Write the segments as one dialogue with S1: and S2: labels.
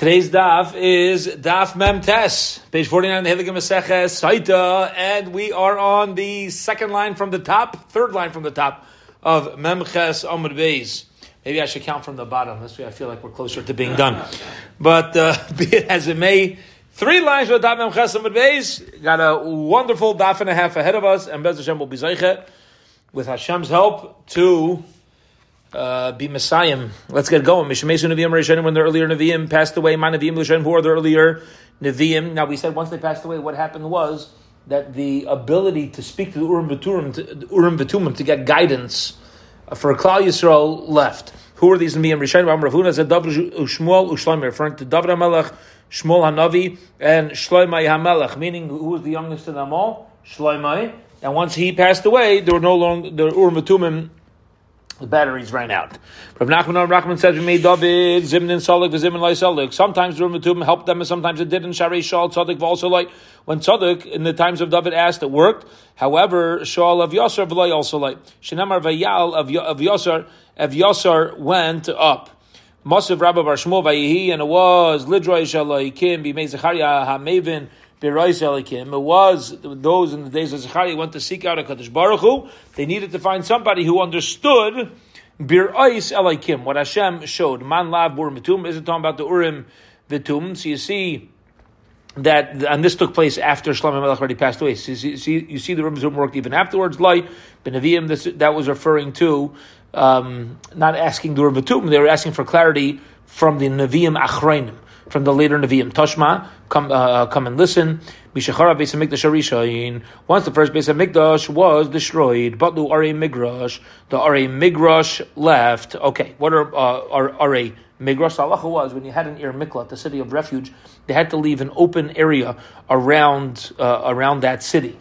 S1: Today's daf is daf mem tes, page 49 in the Maseches, Sotah, and we are on the second line from the top, third line from the top of mem ches amud beis. Maybe I should count from the bottom. This way I feel like we're closer to being done. But uh, be it as it may, three lines for daf mem ches amud beis. Got a wonderful daf and a half ahead of us, and Bez Hashem will be with Hashem's help to uh, be Messiah. Let's get going. Mishemesu Nevi'im Rishonim, when the earlier Nevi'im passed away, my Nevi'im Rishonim, who are the earlier Nevi'im. Now we said once they passed away, what happened was that the ability to speak to the Urim V'Tumim, to, Urim to get guidance for Klal Yisrael left. Who are these Nevi'im Rishonim? Ram Ravuna said David Ushmuel Ushloim, referring to David HaMelech, Shmuel HaNavi, and Shloimei HaMelech, meaning who was the youngest of them all? Shloimei. And once he passed away, there were no longer the Urim V'Tumim the batteries ran out. Rav Nachman Rachman says we made David Zimnin Salik Zimnin Lai Salik. Sometimes the Rumatum helped them, and sometimes it didn't. Shari Shaul Tzadik also like when Tzadik in the times of David asked, it worked. However, Shaul of Yasser V'lai also like Shinamar Vayal of Yasser of Yosar went up. Mosiv Rabbi Bar Shmuel Vayihi, and it was Lidroi Shalaykim Bimei Zechariah Hamavin. It was those in the days of Zechariah went to seek out a Kaddish Baruch Hu. They needed to find somebody who understood Bir Ois Elikim, what Hashem showed. Man Lav Bur Mitum isn't talking about the Urim Vitum. So you see that, and this took place after Shlomo Melech already passed away. So you see, you see the Urim Vitum worked even afterwards. Light, Benavim, that was referring to um, not asking the Urim Vitum, they were asking for clarity from the Nevi'im Achrayim from the later Nevi'im. Toshma, come, uh, come and listen. Mishachara Beis Hamikdash Arishayin. Once the first Beis Hamikdash was destroyed, Batlu Are Migrash, the Are Migrash left. Okay, what are uh, are, are Migrash Halacha was when you had an Ir Miklat, the city of refuge, they had to leave an open area around uh, around that city.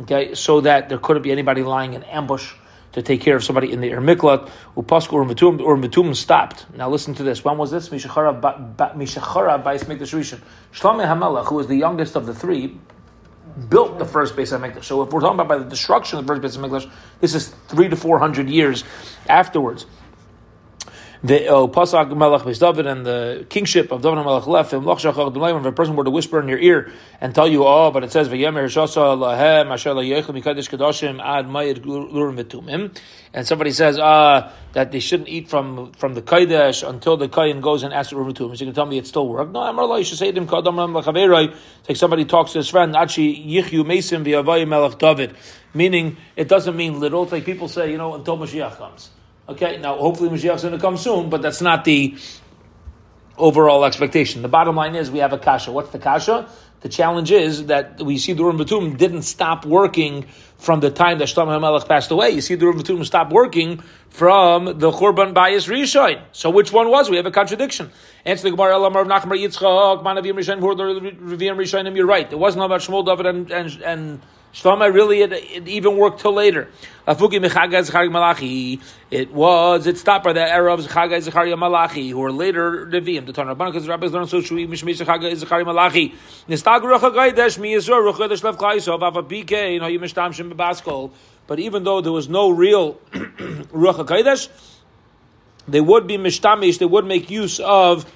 S1: Okay, so that there couldn't be anybody lying in ambush to take care of somebody in the Ir Miklat. Upasku or Matum or Matum stopped. Now listen to this. When was this? Mishachara Bais Mikdash Rishon. Shlomo HaMelech, who was the youngest of the three, built the first base of Mikdash. So if we're talking about by the destruction of the first base of Mikdash, this is three to four hundred years afterwards the oh, Melech David and the kingship of David Melech left him. If a person were to whisper in your ear and tell you, oh, but it says V'yemer Shasa Lahem Asher Layechem Mikadosh Kadoshim Ad Mayid Lurim V'tumim, and somebody says uh, that they shouldn't eat from from the Kaidesh until the Kayin goes and asks the Urim V'tumim. So you can tell me it still works. No, I'm you should say to him Kadam Lachaverai. It's like somebody talks to his friend Achi Yichyu Mesim V'Yavayim Melech David, meaning it doesn't mean little. It's like people say, you know, until Mashiach comes. Okay, now hopefully Mashiach's going to come soon, but that's not the overall expectation. The bottom line is we have a kasha. What's the kasha? The challenge is that we see the Urim Batum didn't stop working from the time that Shlomo HaMelech passed away. You see the Urim Batum stopped working from the Churban Bayis Rishon. So which one was? We have a contradiction. Answer the Gemara, Elamar Nachmar Yitzchak, Manavim Rishon, Revim Rishonim, you're right. It wasn't about Shmuel, David, and, and, and Shlomo really, it, it, even worked till later. Afuki mechagai Zechariah Malachi. It was, it stopped by the era of Zechagai Zecharia Malachi, who were later Nevi'im. The Tanah Rabban, because the rabbis learned so Shui, Mishmei Zechagai Zecharia Malachi. Nistag Rucha Gaidesh, Mi Yisro, Rucha Gaidesh Lev Klaisov, Ava BK, you know, you Mishtam Shem Bebaskol. But even though there was no real Rucha Gaidesh, they would be Mishtamish, they would make use of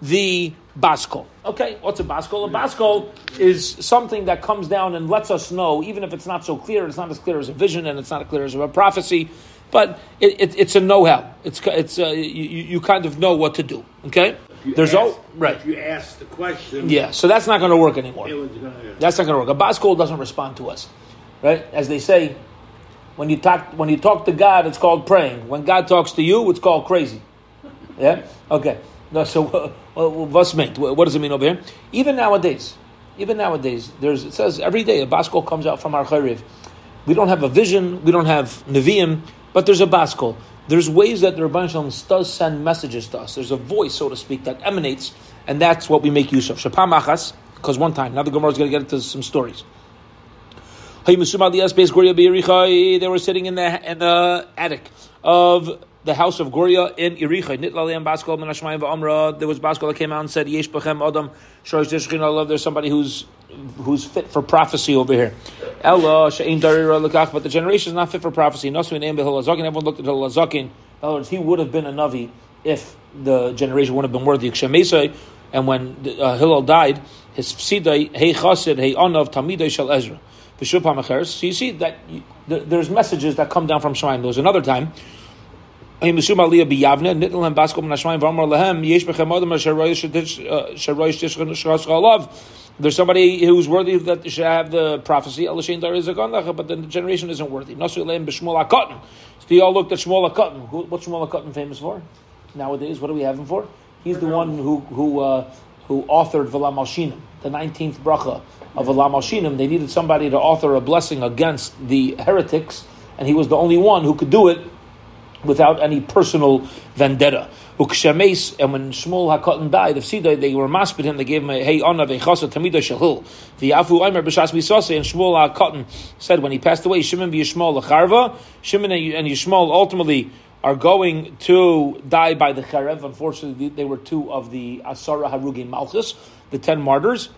S1: the baskol. Okay, what's a baskol? A baskol is something that comes down and lets us know, even if it's not so clear, it's not as clear as a vision and it's not as clear as a prophecy, but it, it, it's a know-how. It's it's uh, you, you kind of know what to do. Okay, there's
S2: ask,
S1: all right.
S2: you ask the question,
S1: yeah. So that's not going to work anymore.
S2: Gonna,
S1: that's not going to work. A baskol doesn't respond to us, right? As they say, when you talk when you talk to God, it's called praying. When God talks to you, it's called crazy. Yeah. Okay. No, so uh, what's meant? What does it mean over here? Even nowadays, even nowadays, there's it says every day a baskol comes out from our chayriv. We don't have a vision, we don't have neviim, but there's a baskol. There's ways that the Rabban Shalom does send messages to us. There's a voice, so to speak, that emanates, and that's what we make use of. Shapam achas, because one time, now the Gemara is going to get into some stories. They were sitting in the in the attic of the house of Goria in Iricha. There was Baskol that came out and said, Yesh Bechem Adam Shosh Deshchin love there's somebody who's who's fit for prophecy over here. Ella Darira but the generation is not fit for prophecy. Nosuin Em Behil. Everyone looked at Lazakin. In other words, he would have been a Navi if the generation wouldn't have been worthy. And when uh, Hillel died, his sidai hey chasid hey anav tamidai shel Ezra. So you see that there's messages that come down from Shemaim. There was another time. There's somebody who's worthy that should have the prophecy. But then the generation isn't worthy. So they all looked at Shmuel HaKatan. What's Shmuel HaKatan famous for? Nowadays, what do we have him for? He's the one who who uh, who authored V'la Malshinim, the 19th bracha of V'la Malshinim. They needed somebody to author a blessing against the heretics, and he was the only one who could do it without any personal vendetta. Ukshames, and when Shmuel HaKatan died of Sidai, they were maspid him, they gave him a hey honor vechasa tamida shahil. The Afu Aimer b'shas misase, and Shmuel HaKatan said when he passed away, Shimon v'Yishmael lecharva, Shimon and Yishmael ultimately are going to die by the Cherev. Unfortunately, they were two of the Asara Harugin Malchus, the ten martyrs.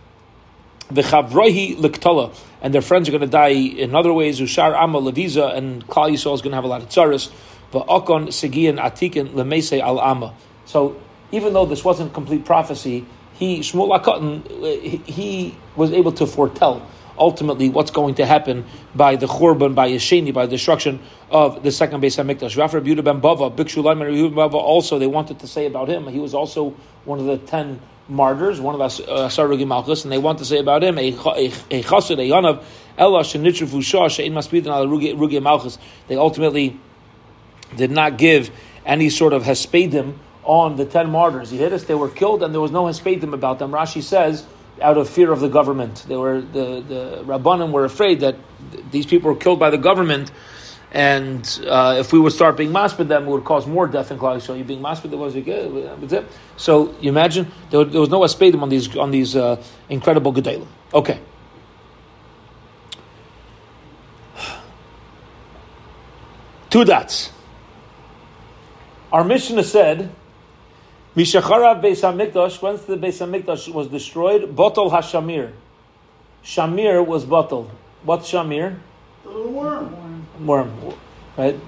S1: The Chavrohi Liktala, and their friends are going to die in other ways. Ushar Amma Leviza, and Klal Yisrael is going to have a lot of tzaras. Atikin Al Amma. So, even though this wasn't complete prophecy, he Shmuel HaKatan, he was able to foretell ultimately what's going to happen by the Churban, by Yesheni, by destruction of the second Beis Hamikdash. Rafar Yehuda ben Bava, Bava also, they wanted to say about him, he was also one of the ten martyrs, one of the uh, Malchus, and they want to say about him, a chassid, a yanav, Ella shenitrifu shah, she'in maspidin Rugi Malchus. They ultimately did not give any sort of hespedim on the ten martyrs. He hit us, they were killed, and there was no hespedim about them. Rashi says, out of fear of the government. They were the the rabbanim were afraid that these people were killed by the government, and uh, if we would start being maspid them, it would cause more death in Klal So you being maspid, was it? So you imagine there, there was no aspedim on these on these uh, incredible gedalim. Okay. Two dots. Our Mishnah said Mishacharav Beis Hamikdash, once the Beis Hamikdash was destroyed, Botol Hashamir. Shamir was bottle. What's Shamir?
S2: The little worm.
S1: Worm, right?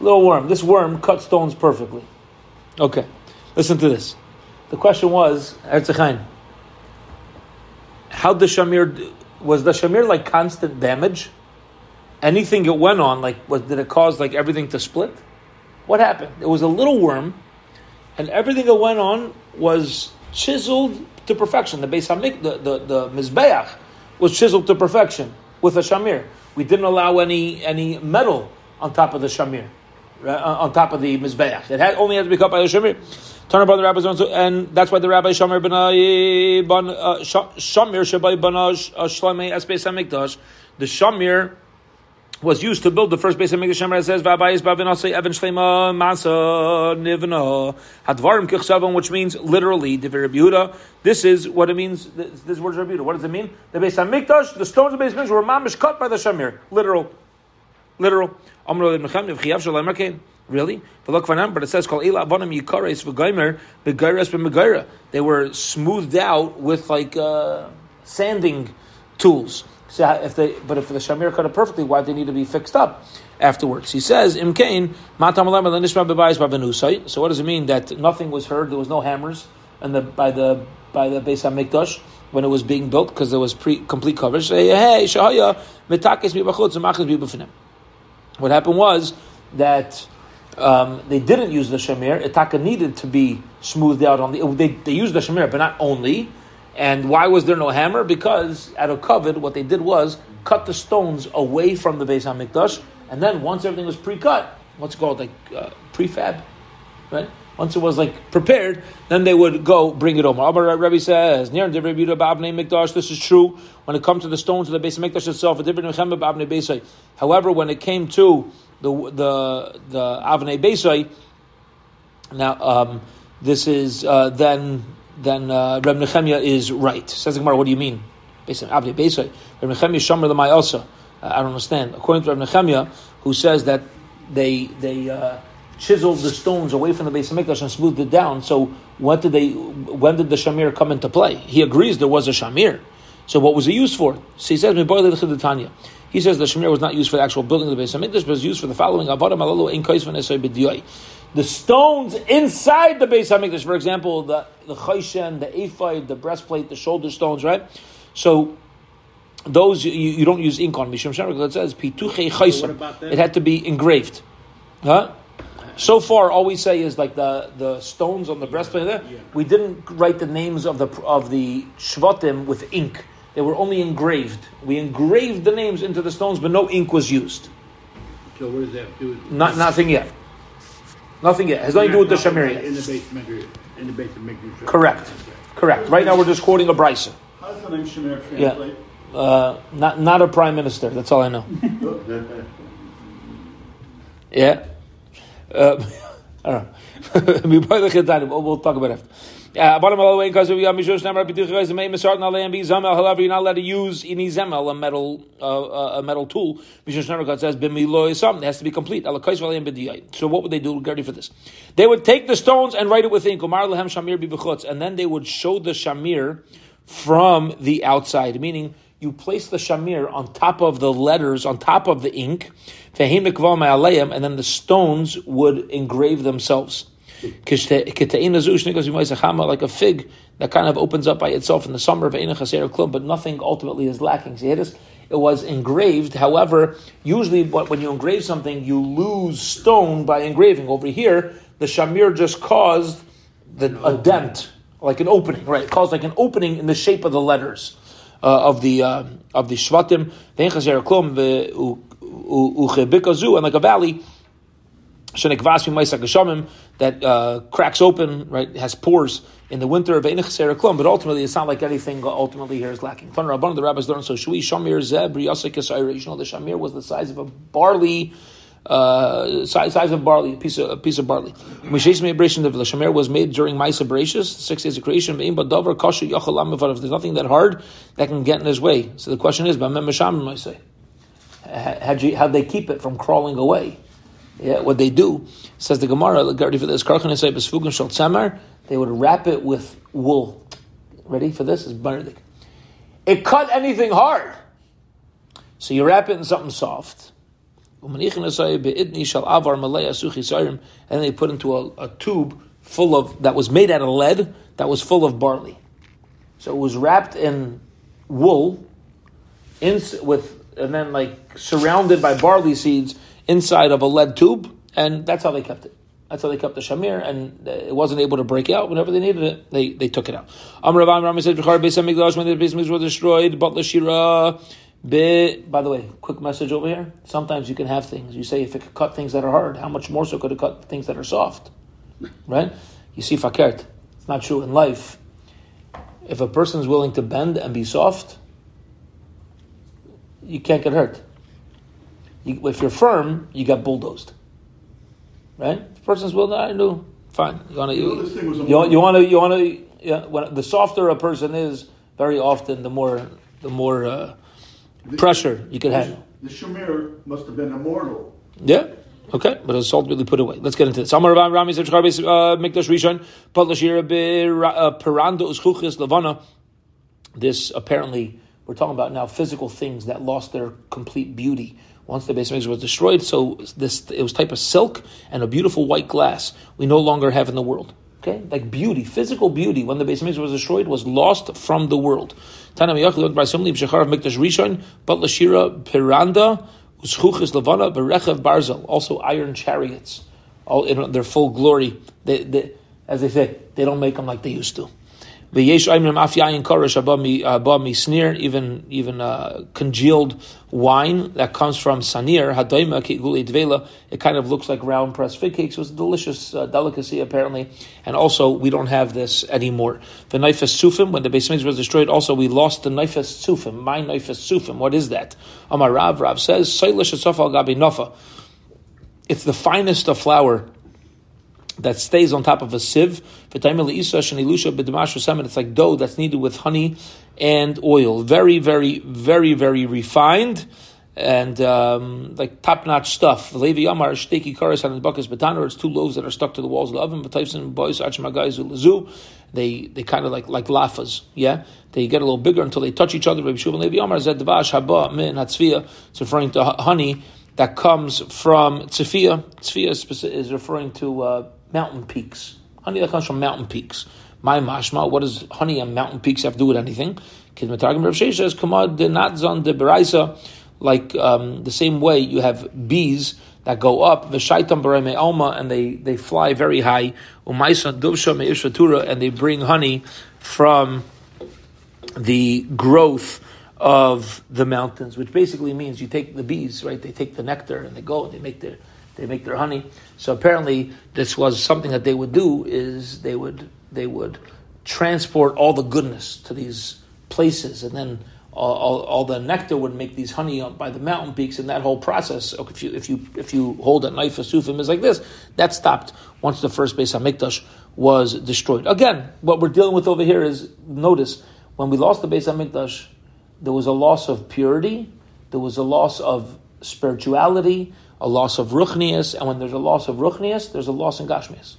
S1: Little worm. This worm cut stones perfectly. Okay, listen to this. The question was, Erzechain, how the Shamir, was the Shamir like constant damage? Anything it went on, like, was, did it cause like everything to split? What happened? It was a little worm and everything that went on was chiseled to perfection. The Beis the, the, the Mizbeach was chiseled to perfection with a shamir. We didn't allow any any metal on top of the shamir, right, uh, on top of the Mizbeach. It had, only had to be cut by the shamir. Turn about the rabbis, and that's why the rabbi Shamir ben uh, Shamir Shabai ben Shloimei Esbeis Hamikdash, the Shamir was used to build the first base of Mikdash Shemer. It says, "V'abayis ba'vinasei Evan Shlema Masa Nivna Hadvarim Kichsavam," which means literally Yehuda. This is what it means. This, word is. What does it mean? The base of Mikdash, the stones of the base of Mikdash were mamish cut by the Shamir. Literal, literal. Really? But it says. They were smoothed out with like uh, sanding tools. So if they, but if the shamir cut it perfectly, why do they need to be fixed up afterwards? He says, "Imkain matam So what does it mean that nothing was heard? There was no hammers, and the by the by the Beis Hamikdash when it was being built because there was pre complete coverage. What happened was that um, they didn't use the shamir. Itaka needed to be smoothed out on the. They, they used the shamir, but not only. And why was there no hammer? Because out of covet, what they did was cut the stones away from the Beis Hamikdash, and then once everything was pre-cut, what's called like uh, prefab, right? Once it was like prepared, then they would go bring it over. Amar Rebbe says, "Near Mikdash." This is true when it comes to the stones of the Beis Hamikdash itself. A different Beisai. However, when it came to the the the Avnei Beisai, now um, this is uh, then then uh, Reb Nechemia is right. Says the Gemara, what do you mean? On Abdi Beisai. Reb Nechemia Shomer Lemai also. Uh, I don't understand. According to Reb Nechemia, who says that they they uh, chiseled the stones away from the base of Mikdash and smoothed it down. So what did they? When did the shamir come into play? He agrees there was a shamir. So what was it used for? So he says, He says the shamir was not used for the actual building of the base of Mikdash, but was used for the following: The stones inside the Beis Hamikdash, for example, the the chayshen, the ephod, the breastplate, the shoulder stones, right? So those you, you don't use ink on. Mishum Shem it says pituche chaysim. It had to be engraved, huh? So far, all we say is like the, the stones on the breastplate. Eh? There, we didn't write the names of the of the shvatim with ink. They were only engraved. We engraved the names into the stones, but no ink was used.
S2: So what does that do?
S1: Not nothing yet. Nothing yet. It has nothing to do with the shamir yet.
S2: In the base maker, in the base of making sure.
S1: Correct. Correct. Right now, we're just quoting a brayso.
S3: How does the name Shamir
S1: Yeah. Uh, not not a prime minister. That's all I know. Yeah. Uh, I don't know. We buy the Chetanim. We'll we'll talk about it. Uh, bottom of the way, because we have Mishosh Namar the main Misart Nalei and Be Zamel. However, you're not allowed to use any Zemel, a metal, uh, uh, a metal tool. Mishosh Namar God says Bimilo is something. It has to be complete. So what would they do? Ready for this. They would take the stones and write it with ink. Umar Lehem Shamir Bibechutz, and then they would show the Shamir from the outside, meaning you place the shamir on top of the letters, on top of the ink, and then the stones would engrave themselves. Like a fig that kind of opens up by itself in the summer, of but nothing ultimately is lacking. See, it was engraved. However, usually when you engrave something, you lose stone by engraving. Over here, the shamir just caused the, a dent, like an opening, right? It caused like an opening in the shape of the letters uh, of the uh, of the shvatim. And like a valley. That uh, cracks open, right? Has pores in the winter of klum, but ultimately it's not like anything. Ultimately, here is lacking. Tan Rabban, the rabbis learned so. Shui shamir zeb. You know the shamir was the size of a barley uh, size, size of barley, a piece of, a piece of barley. The Shamir was made during Maisa Bereshis, six days of creation. If there's nothing that hard that can get in his way. So the question is. How'd you, how'd they keep it from crawling away? Yeah, what they do, says the Gemara, they would wrap it with wool. Ready for this? Is Benedict. It cut anything hard. So you wrap it in something soft. And then they put into a, a tube full of that was made out of lead that was full of barley. So it was wrapped in wool, in, with and then like surrounded by barley seeds inside of a lead tube, and that's how they kept it. That's how they kept the shamir, and it wasn't able to break out. Whenever they needed it, they, they took it out. Amar Rav Amram said, "B'char Beis when the Beis was destroyed, but l'shira." Be, by the way, quick message over here. Sometimes you can have things. You say if it could cut things that are hard, how much more so could it cut things that are soft? Right? You see, fakert. It's not true in life. If a person is willing to bend and be soft, you can't get hurt. You, if you're firm, you get bulldozed. Right? If a person's willing, I do fine. You want to
S3: You know, this thing was a
S1: you, you want to you want to yeah. When, the softer a person is, very often the more the more uh, pressure you can handle.
S3: The Shamir must have been immortal.
S1: Yeah. Okay, but it's ultimately put away. Let's get into this. Amar Rav Rami uh, Mikdash Rishon Pat Lashira uh, Uschuchis Levana. This apparently we're talking about now physical things that lost their complete beauty once the Beis Mikdash was destroyed. So this it was type of silk and a beautiful white glass we no longer have in the world. Okay, like beauty, physical beauty when the Beis Mikdash was destroyed was lost from the world. Tanam Yach learned by somebody B'Shachar of Mikdash Rishon Pat Lashira. Uschuchis Levana Berechev Barzel, also iron chariots, all in their full glory. They, they, as they say, they don't make them like they used to. Even even uh, congealed wine that comes from sanir hadoima dvela. It kind of looks like round pressed fig cakes. It was a delicious uh, delicacy apparently, and also we don't have this anymore. The nifas sufim when the Beis Hamikdash was destroyed, also we lost the nifas sufim. My nifas sufim. What is that? Amar Rav Rav says soilish gabi nafa. It's the finest of flour that stays on top of a sieve. It's like dough that's kneaded with honey and oil. Very, very, very, very refined and um, like top notch stuff. Levi Yamar, Shteki Karas, and Bakas Bataner, it's two loaves that are stuck to the walls of the oven. But Tyson, boys, Lazu, they they kind of like like lafas, yeah? They get a little bigger until they touch each other. Rabbi Shuvah Levi Yamar, Zed Devash, Haba, Min, Hatzvia, it's referring to honey that comes from. Tzifia is, is referring to uh, mountain peaks. Honey that comes from mountain peaks. My mashma, what does honey on mountain peaks have to do with anything? Kid Matargim Rav Shesha says, Kamad de natzon de beraisa, like um, the same way you have bees that go up, v'shaitam bareme alma, and they, they fly very high, umaisa duvsha me'ishatura, and they bring honey from the growth of the mountains, which basically means you take the bees, right? They take the nectar and they go and they make their they make their honey. So apparently, this was something that they would do is they would they would transport all the goodness to these places, and then all, all, all the nectar would make these honey up by the mountain peaks, and that whole process. If you if you if you hold a knife of sufim is like this, that stopped once the first Beis Hamikdash was destroyed. Again, what we're dealing with over here is notice when we lost the Beis Hamikdash, there was a loss of purity, there was a loss of spirituality, a loss of ruchnias, and when there's a loss of ruchnias, there's a loss in gashmias.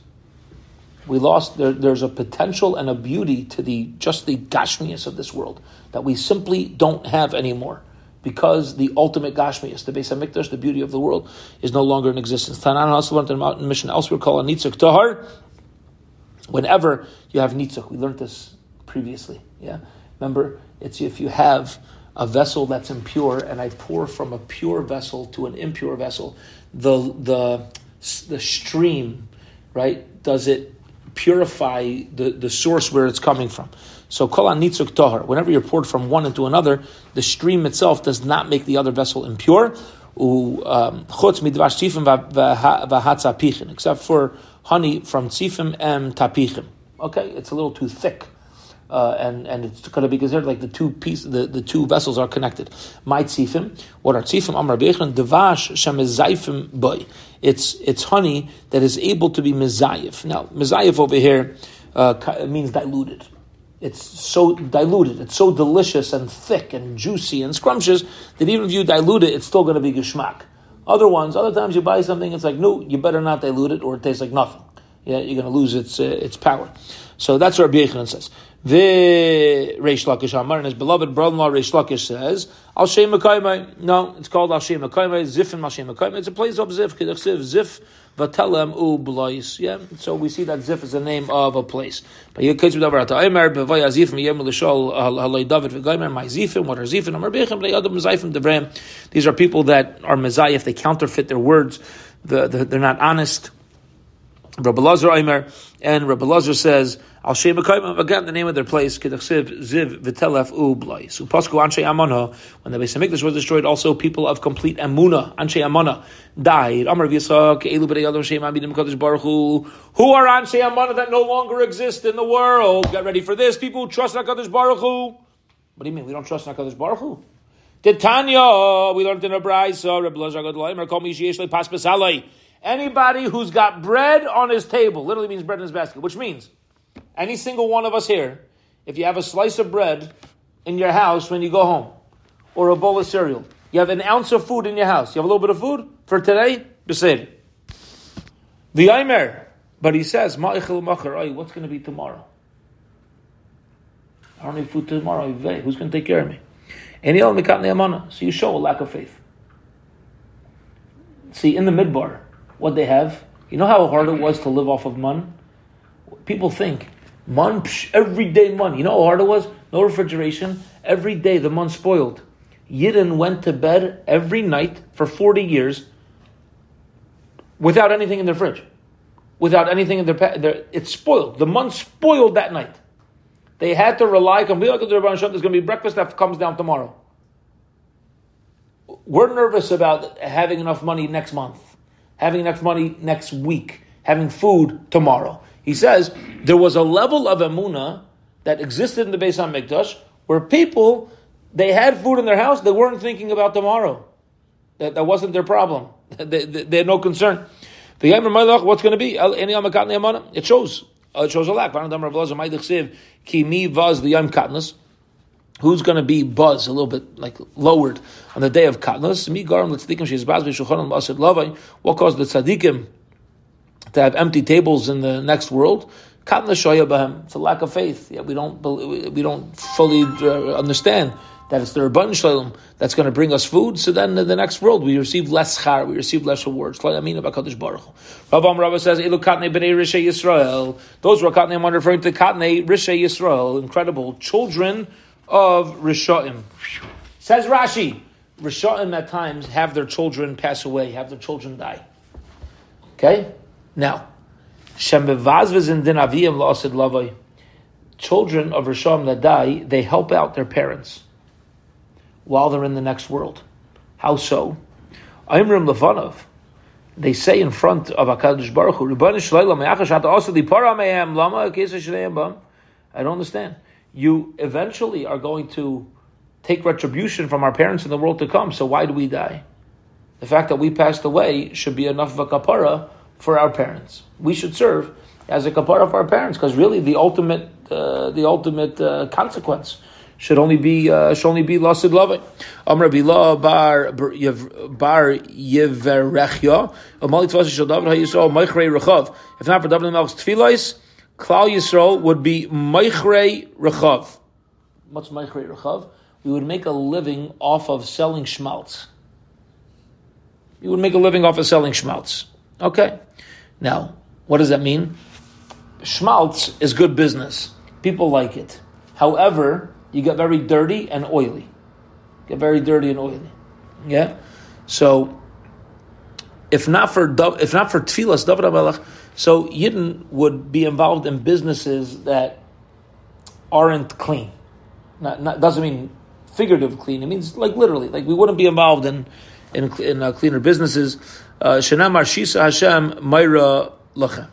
S1: We lost there, there's a potential and a beauty to the just the gashmias of this world that we simply don't have anymore because the ultimate gashmias, the Beis Hamikdash, the beauty of the world, is no longer in existence. Tanan also learned in mountain mission elsewhere called a nitzuk tahar. Whenever you have nitzuk, we learned this previously. Yeah, remember it's if you have a vessel that's impure and I pour from a pure vessel to an impure vessel, the the the stream, right? Does it purify the, the source where it's coming from? So kol nitzuk tahar. Whenever you're poured from one into another, the stream itself does not make the other vessel impure. Um, V'hatzapichin, except for honey from tzifim and tapichim. Okay, it's a little too thick uh, and and it's going to be considered like the two pieces, the, the two vessels are connected. My tzifim, what are tzifim? Amar beichan devash shemezayfim boy. It's it's honey that is able to be mezayif. Now mezayif over here uh, means diluted. It's so diluted. It's so delicious and thick and juicy and scrumptious that even if you dilute it, it's still going to be geschmack. Other ones, other times you buy something, it's like no, you better not dilute it, or it tastes like nothing. Yeah, you're going to lose its uh, its power. So that's what Rabbi Yechanan says. The Reish Lakish Amar and his beloved brother-in-law Reish Lakish says, Al Shem No, it's called Al Shem Zifim Al Shem It's a place of Zif, Kedachsiv, Zif, Vatelem U Blois. Yeah, so we see that Zif is the name of a place. But you could over at Aimer, Bevay Azifim, Yem Lishol, Halay David, V'gaimer, My Zifim, what are Zifim, Amar Bechem, Blei Adam Zifim, Devram. These are people that are Messiah, they counterfeit their words, the, the, they're not honest. Rabbi Lazar Aimer, and Rabbi Lazar says, Al Shem again, the name of their place, Kedachsiv, Ziv, Vitelef, U, Blai. So Pasku Anshe Amana, when the Beis Hamikdash was destroyed, also people of complete Amuna, Anshe Amana, died. Amar Yisak, Elu B'rei Adam Shem Amidim. Who are Anshe Amana that no longer exist in the world? Get ready for this. People who trust HaKadosh Baruch Hu. What do you mean? We don't trust HaKadosh Baruch Hu? Titania, we learned in a brayso, Rabbi Lazar Gadol call me Yishlei Pas. Anybody who's got bread on his table, literally means bread in his basket, which means any single one of us here, if you have a slice of bread in your house when you go home, or a bowl of cereal, you have an ounce of food in your house, you have a little bit of food for today, Besed. The Aimer, but he says, what's going to be tomorrow? I don't need food tomorrow. Who's going to take care of me? So you show a lack of faith. See, in the midbar, what they have, you know how hard it was to live off of mun? People think, mun, psh, every day mun. You know how hard it was? No refrigeration. Every day the mun spoiled. Yidden went to bed every night for 40 years without anything in their fridge. Without anything in their, their it's spoiled. The mun spoiled that night. They had to rely on the There's going to be breakfast that comes down tomorrow. We're nervous about having enough money next month, having enough money next week, having food tomorrow. He says there was a level of emuna that existed in the Beis Hamikdash where people they had food in their house, they weren't thinking about tomorrow. That, that wasn't their problem. they, they, they had no concern. The Yom what's going to be? Any? It shows. Uh, it shows a lack. Who's going to be buzz a little bit like lowered on the day of Katnas? Me garam l'tzadikim she's baz v'shulchan l'asad lavai. What caused the tzadikim to have empty tables in the next world? Katnas shoya. It's a lack of faith. Yeah, we don't we don't fully uh, understand that it's the Rabban Shalom that's going to bring us food, so then in the next world we receive less char, we receive less rewards. Rabbi Rabbi says, Elu Katne B'nei Rishay Yisrael. Those were Katne, I'm referring to Katne Rishay Yisrael, incredible children of Rishaim. Says Rashi, Rishaim at times have their children pass away, have their children die. Okay? Now, Shem Bevazvaz Din Aviyim La'asid Lavai. Children of Rishaim that die, they help out their parents while they're in the next world. How so? Imrim Levanov. They say in front of Hakadosh Baruch Hu, I don't understand. You eventually are going to take retribution from our parents in the world to come. So why do we die? The fact that we passed away should be enough of a kapara for our parents. We should serve as a kapara for our parents because really the ultimate, uh, the ultimate uh, consequence should only be uh, should only be lasid loving. Amr Bila bar bar rechav. If not for David Melch's tefillos, Klal Yisrael would be meichrei rechav. What's meichrei rechav? We would make a living off of selling schmaltz. You would make a living off of selling schmaltz. Okay. Now, what does that mean? Schmaltz is good business. People like it. However, you get very dirty and oily. Get very dirty and oily. Yeah. So, if not for if not for tefillas, David Amelech, so Yidden would be involved in businesses that aren't clean. Not, not doesn't mean figurative clean. It means like literally, like we wouldn't be involved in in, in uh, cleaner businesses. Uh, Shenamar Shisa Hashem Myra Lachem.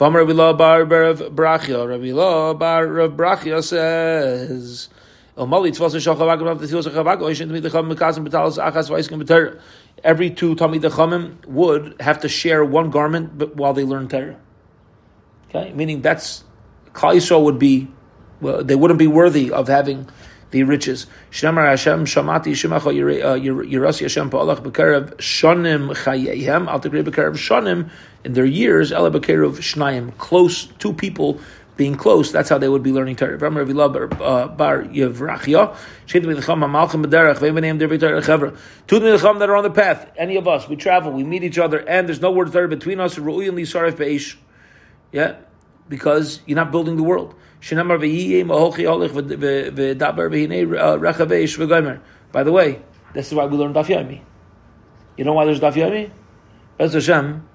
S1: Rabbi Law bar Rav Brachia. Rabbi Law bar Brachia says. Oh, Every two Talmid Chachamim would have to share one garment while they learn Torah. Okay, meaning that's Klal would be, they wouldn't be worthy of having the riches. Shemar Hashem Shamati Shemacha Yerasi uh, Hashem Pa'alach B'Karev Shonim Chayehem Al B'Karev Shonim in their years Ela B'Karev Shnayim close two people being close. That's how they would be learning Torah. Uh, Bar Yevrachia Two that are on the path. Any of us, we travel, we meet each other, and there's no word Torah between us. Yeah, because you're not building the world. Uh, By the way, this is why we learn Daf Yomi. You know why there's Daf Yomi? Bez Hashem,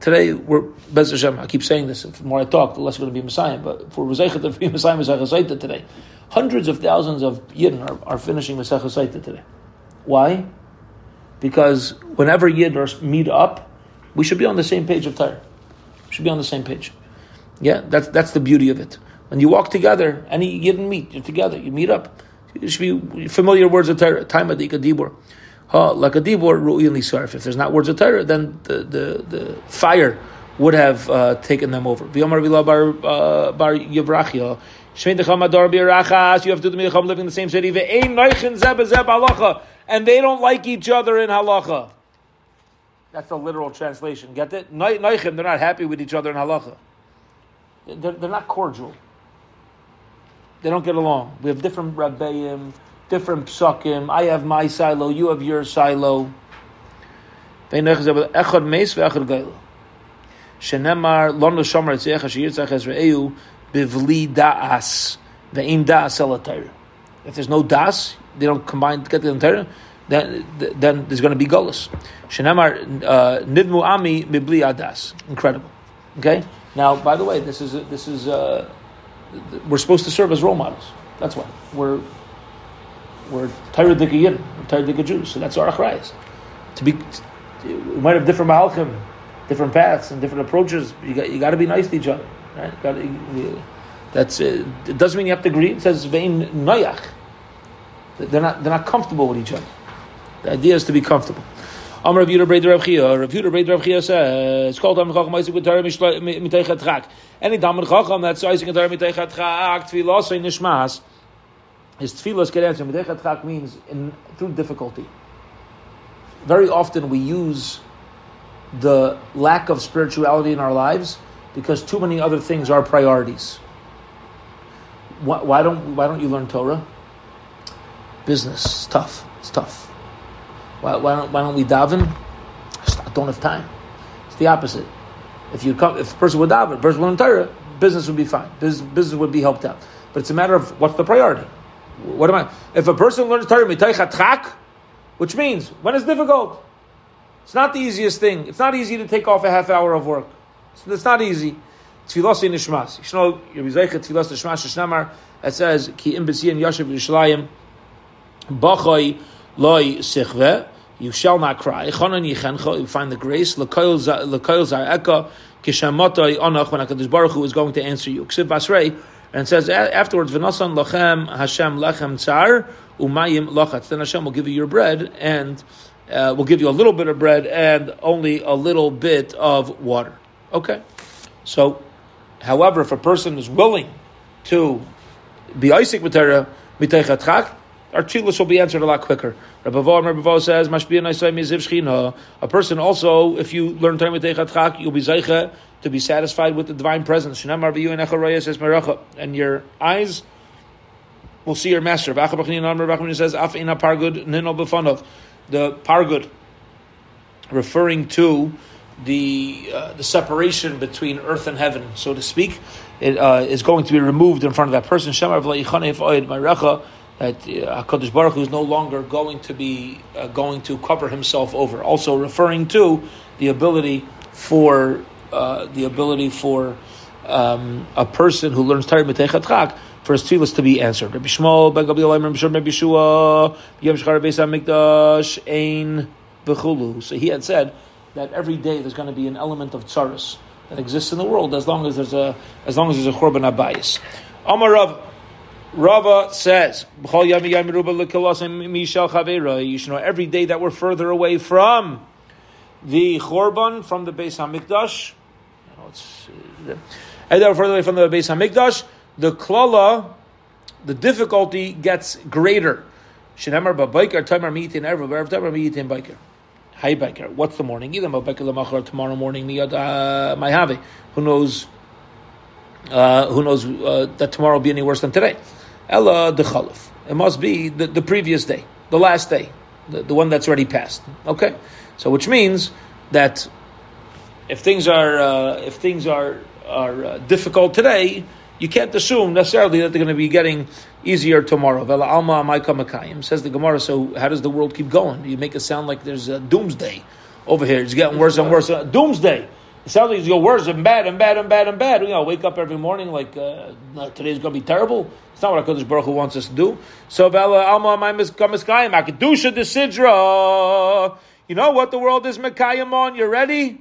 S1: today we're Bez Hashem. I keep saying this. The more I talk, the less we're going to be Messiah. But for Rezechet to be Messiah, Messiah today, hundreds of thousands of Yidden are, are finishing Messiah today. Why? Because whenever Yidden meet up, we should be on the same page of Torah. We should be on the same page. Yeah, that's that's the beauty of it. When you walk together, you didn't meet, you're together, you meet up. You should be familiar words of Torah. Time of the. Ha, like a dibur, ru'in lisarf. If there's not words of Torah, then the, the, the fire would have uh, taken them over. V'yomar v'la bar uh, bar yivrachia. Shmein decham adar b'irachas. You have to do the living in the same city. Ve'ein noichin zeb zeb halacha. And they don't like each other in halacha. That's the literal translation. Get it? They're not happy with each other in halacha. They're, they're not cordial. They don't get along. We have different rabbeim, different psakim. I have my silo, you have your silo. If there's no das, they don't combine to get the Torah, then, then there's going to be gullus. Uh, nidmu ami adas. Incredible. Okay? Now, by the way, this is, this is, uh, we're supposed to serve as role models. That's why we're we're Torah Dikayim, we're Torah Jews. So that's our achrayas. To be, we might have different malachim, different paths, and different approaches. You got you got to be nice to each other, right? Gotta, you, that's it. it. Doesn't mean you have to agree. It says vein noyach. They're not they're not comfortable with each other. The idea is to be comfortable. Amar Rav Yehuda Breder Rav Chia. Rav Yehuda Breder Rav Chia says, "It's called Talmid Chacham Isaac with Torah Miteicha Tchak." Any Talmid Chacham that's Isaac and Torah Miteicha Tchak Tfilos in Nishmas. His tefillos get answered. Tchak means in through difficulty. Very often we use the lack of spirituality in our lives because too many other things are priorities. Why, why don't Why don't you learn Torah? business. It's tough. It's tough. Why, why, don't, why don't we daven? I don't have time. It's the opposite. If you come, if a person would daven, person would learn Torah, business would be fine. Business, business would be helped out. But it's a matter of what's the priority. What am I? If a person learns Torah mitaychatchak, which means when it's difficult, it's not the easiest thing. It's not easy to take off a half hour of work. It's, it's not easy. Tfilas in nishmas. You know, Rabbi Zeicha tfilas nishmas shnamar. It says ki im b'siyan yashav Yerushalayim bachoi loy sichve. You shall not cry. Chonan yichencha. You find the grace. Lekoil zareka kishamatoi onach when Hakadosh Baruch Hu is going to answer you. Ksiv basrei. And says afterwards, "V'nasan lachem Hashem lechem tsar umayim lachatz." Then Hashem will give you your bread and uh, will give you a little bit of bread and only a little bit of water. Okay, so however, if a person is willing to be Isaac Matera mitaychatchak, our tefillos will be answered a lot quicker. Rabbi Vo, says. A person also, if you learn time Torah mitaychatchak, you'll be zeicha to be satisfied with the divine presence. And your eyes will see your master. says, The pargud, referring to the uh, the separation between earth and heaven, so to speak, it uh, is going to be removed in front of that person. That uh, Hakadosh Baruch Hu is no longer going to be uh, going to cover himself over. Also referring to the ability for uh, the ability for um, a person who learns Torah Mitechatchak for his tefillas to be answered. Rabbi Shmuel ben Gabriel Rabbi Shmuel ben Yeshua Yom Shchar Beis Hamikdash Ein V'chulu. So he had said that every day there's going to be an element of tsaris that exists in the world as long as there's a as long as there's a korban abayis. Amar Rav. Rava says, You should know every day that we're further away from the Churban, from the Beis Hamikdash, and they further away from the Beis Hamikdash, the klala, the difficulty gets greater. Tamar biker. Hi biker. What's the morning? Either b'biker lemachar tomorrow morning miyad uh, mayhavi. Who knows? Uh, who knows uh, that tomorrow will be any worse than today? Ella the chalif. It must be the, the previous day, the last day, the, the one that's already passed. Okay, so which means that if things are uh, if things are are uh, difficult today, you can't assume necessarily that they're going to be getting easier tomorrow. Vela alma makayim says the Gemara. So how does the world keep going? You make it sound like there's a doomsday over here. It's getting worse and worse. Uh, doomsday. It sounds like it's going worse and bad and bad and bad and bad. You know, wake up every morning like uh, today's going to be terrible. It's not what Hakadosh Baruch Hu wants us to do. So Vela alma makayim akadusha desidra. You know what the world is mekayim on? You ready?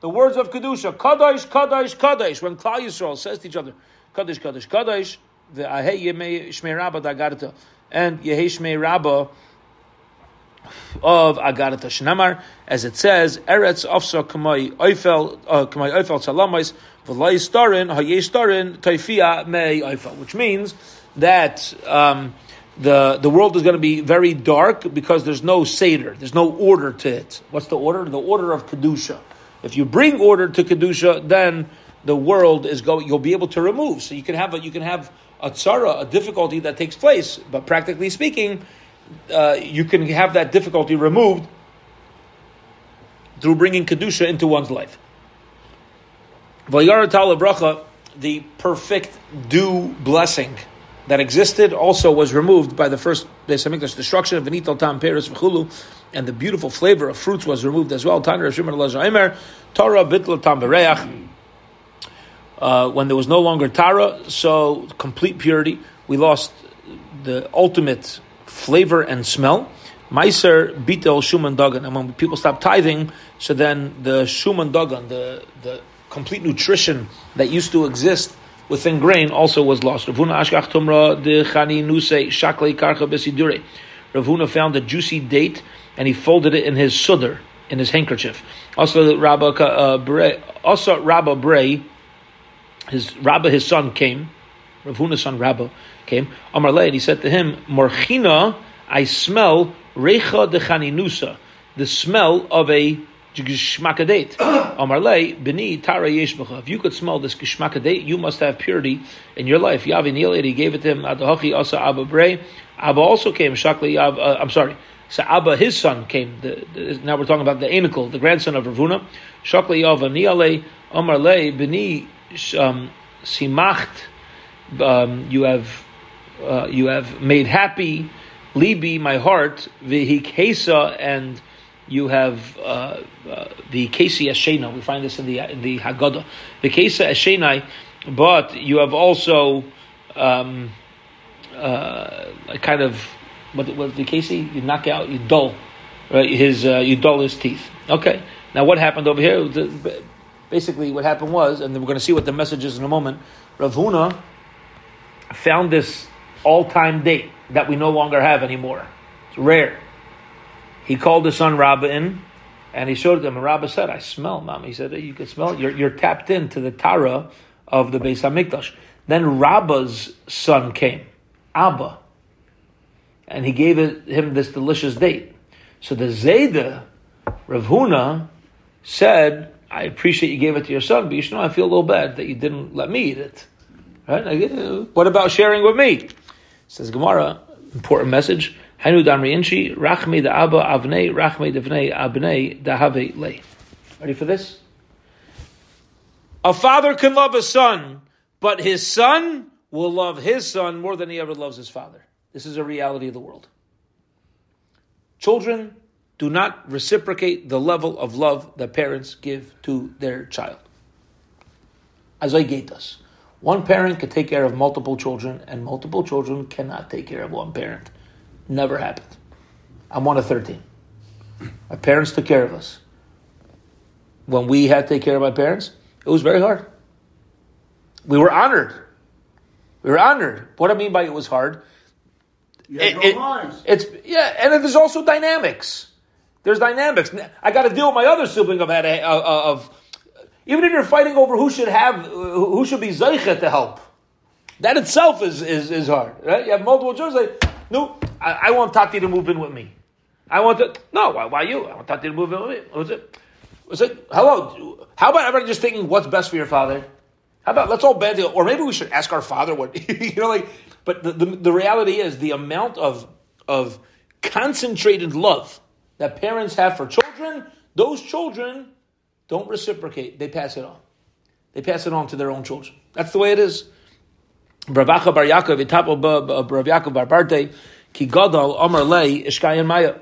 S1: the words of Kedusha, Kadosh, Kadosh, Kadosh, when Klal Yisrael says to each other, Kadosh, Kadosh, Kadosh, the Ahei Yemei Shmei Rabba Dagarta, and Yehei Shmei Rabba of Agarata Shnamar, as it says, Eretz Afsa Kamai Eifel, uh, Kamai Eifel Salamais, V'lai Starin, Hayesh Starin, Kaifia Mei Eifel, which means that, um, the, the world is going to be very dark because there's no Seder, there's no order to it. What's the order? The order of Kedusha. If you bring order to kedusha, then the world is going. You'll be able to remove. So you can have a, you can have a tzara, a difficulty that takes place, but practically speaking, uh, you can have that difficulty removed through bringing kedusha into one's life. Vayaratal bracha, the perfect dew blessing that existed, also was removed by the first Beis Hamikdash destruction of Venital Tam Peres V'chulu and the beautiful flavor of fruits was removed as well. Torah bitla tam uh, when there was no longer Tara, so complete purity, we lost the ultimate flavor and smell. Meiser bitel shuman dagan, and when people stop tithing, so then the shuman dagan, the the complete nutrition that used to exist within grain, also was lost. Ravuna ashkach tumra de chani nuse shaklei karcha besidure. Ravuna found a juicy date and he folded it in his sudder, in his handkerchief. Also, Rabba, uh, Bray, also Rabba Bray, his Rabba, his son came. Rav son Rabba came. Amar and he said to him, Morchina, I smell recha de chaninusa, the smell of a geshmakadate. Amar le bini tara yeshbacha. If you could smell this geshmakadate, you must have purity in your life. Yavi Nilad, he gave it to him. Adahachi asa Abba Brei. Abba also came. Shakli. Uh, I'm sorry. So Abba, his son, came. The, the, now we're talking about the Anikel, the grandson of Ravuna. Shakli Yav Niale Amar le bini um, simacht. Um, you have uh, you have made happy libi my heart vihikesa and you have uh, uh, the Kesi Ashena. We find this in the in the Haggadah. The Kesi Ashena, but you have also um, uh, a kind of what what the Kesi you knock out you dull right his uh, you dull his teeth. Okay. Now what happened over here? The, basically, what happened was, and we're going to see what the message is in a moment. Rav Huna found this all-time date that we no longer have anymore. It's rare. He called his son Rabbah in, and he showed them. And Rabbah said, "I smell, mom." He said, "You can smell. You're, you're tapped into the Tara of the Beis Hamikdash." Then Rabbah's son came, Abba, and he gave it, him this delicious date. So the Zayda, Rav Huna, said, "I appreciate you gave it to your son, but you should know I feel a little bad that you didn't let me eat it." Right? Eh, what about sharing with me? Says Gemara, important message. Hainu damri inchi, rachme da abba avnei, rachme devnei abnei dahave le. Ready for this? A father can love a son, but his son will love his son more than he ever loves his father. This is a reality of the world. Children do not reciprocate the level of love that parents give to their child. As I gate us. One parent can take care of multiple children, and multiple children cannot take care of one parent. Never happened. I'm one of 13. My parents took care of us. When we had to take care of my parents, it was very hard. We were honored. We were honored. What I mean by it was hard, it-
S3: no
S1: it- it's yeah, and there's also dynamics. There's dynamics. I got to deal with my other sibling of, had a- of even if you're fighting over who should have who should be zeicha to help. That itself is, is, is hard, right? You have multiple children. Like, no, I, I want Tati to move in with me. I want to. No, why, why you? I want Tati to move in with me. What's it? Was it? Hello. How about everybody just thinking what's best for your father? How about let's all band together, or maybe we should ask our father what you know, like. But the, the the reality is the amount of of concentrated love that parents have for children. Those children don't reciprocate; they pass it on. They pass it on to their own children. That's the way it is. Bravacha bar Yaakov itapo Yaakov bar Barte ki gadol lei ishkayan maya.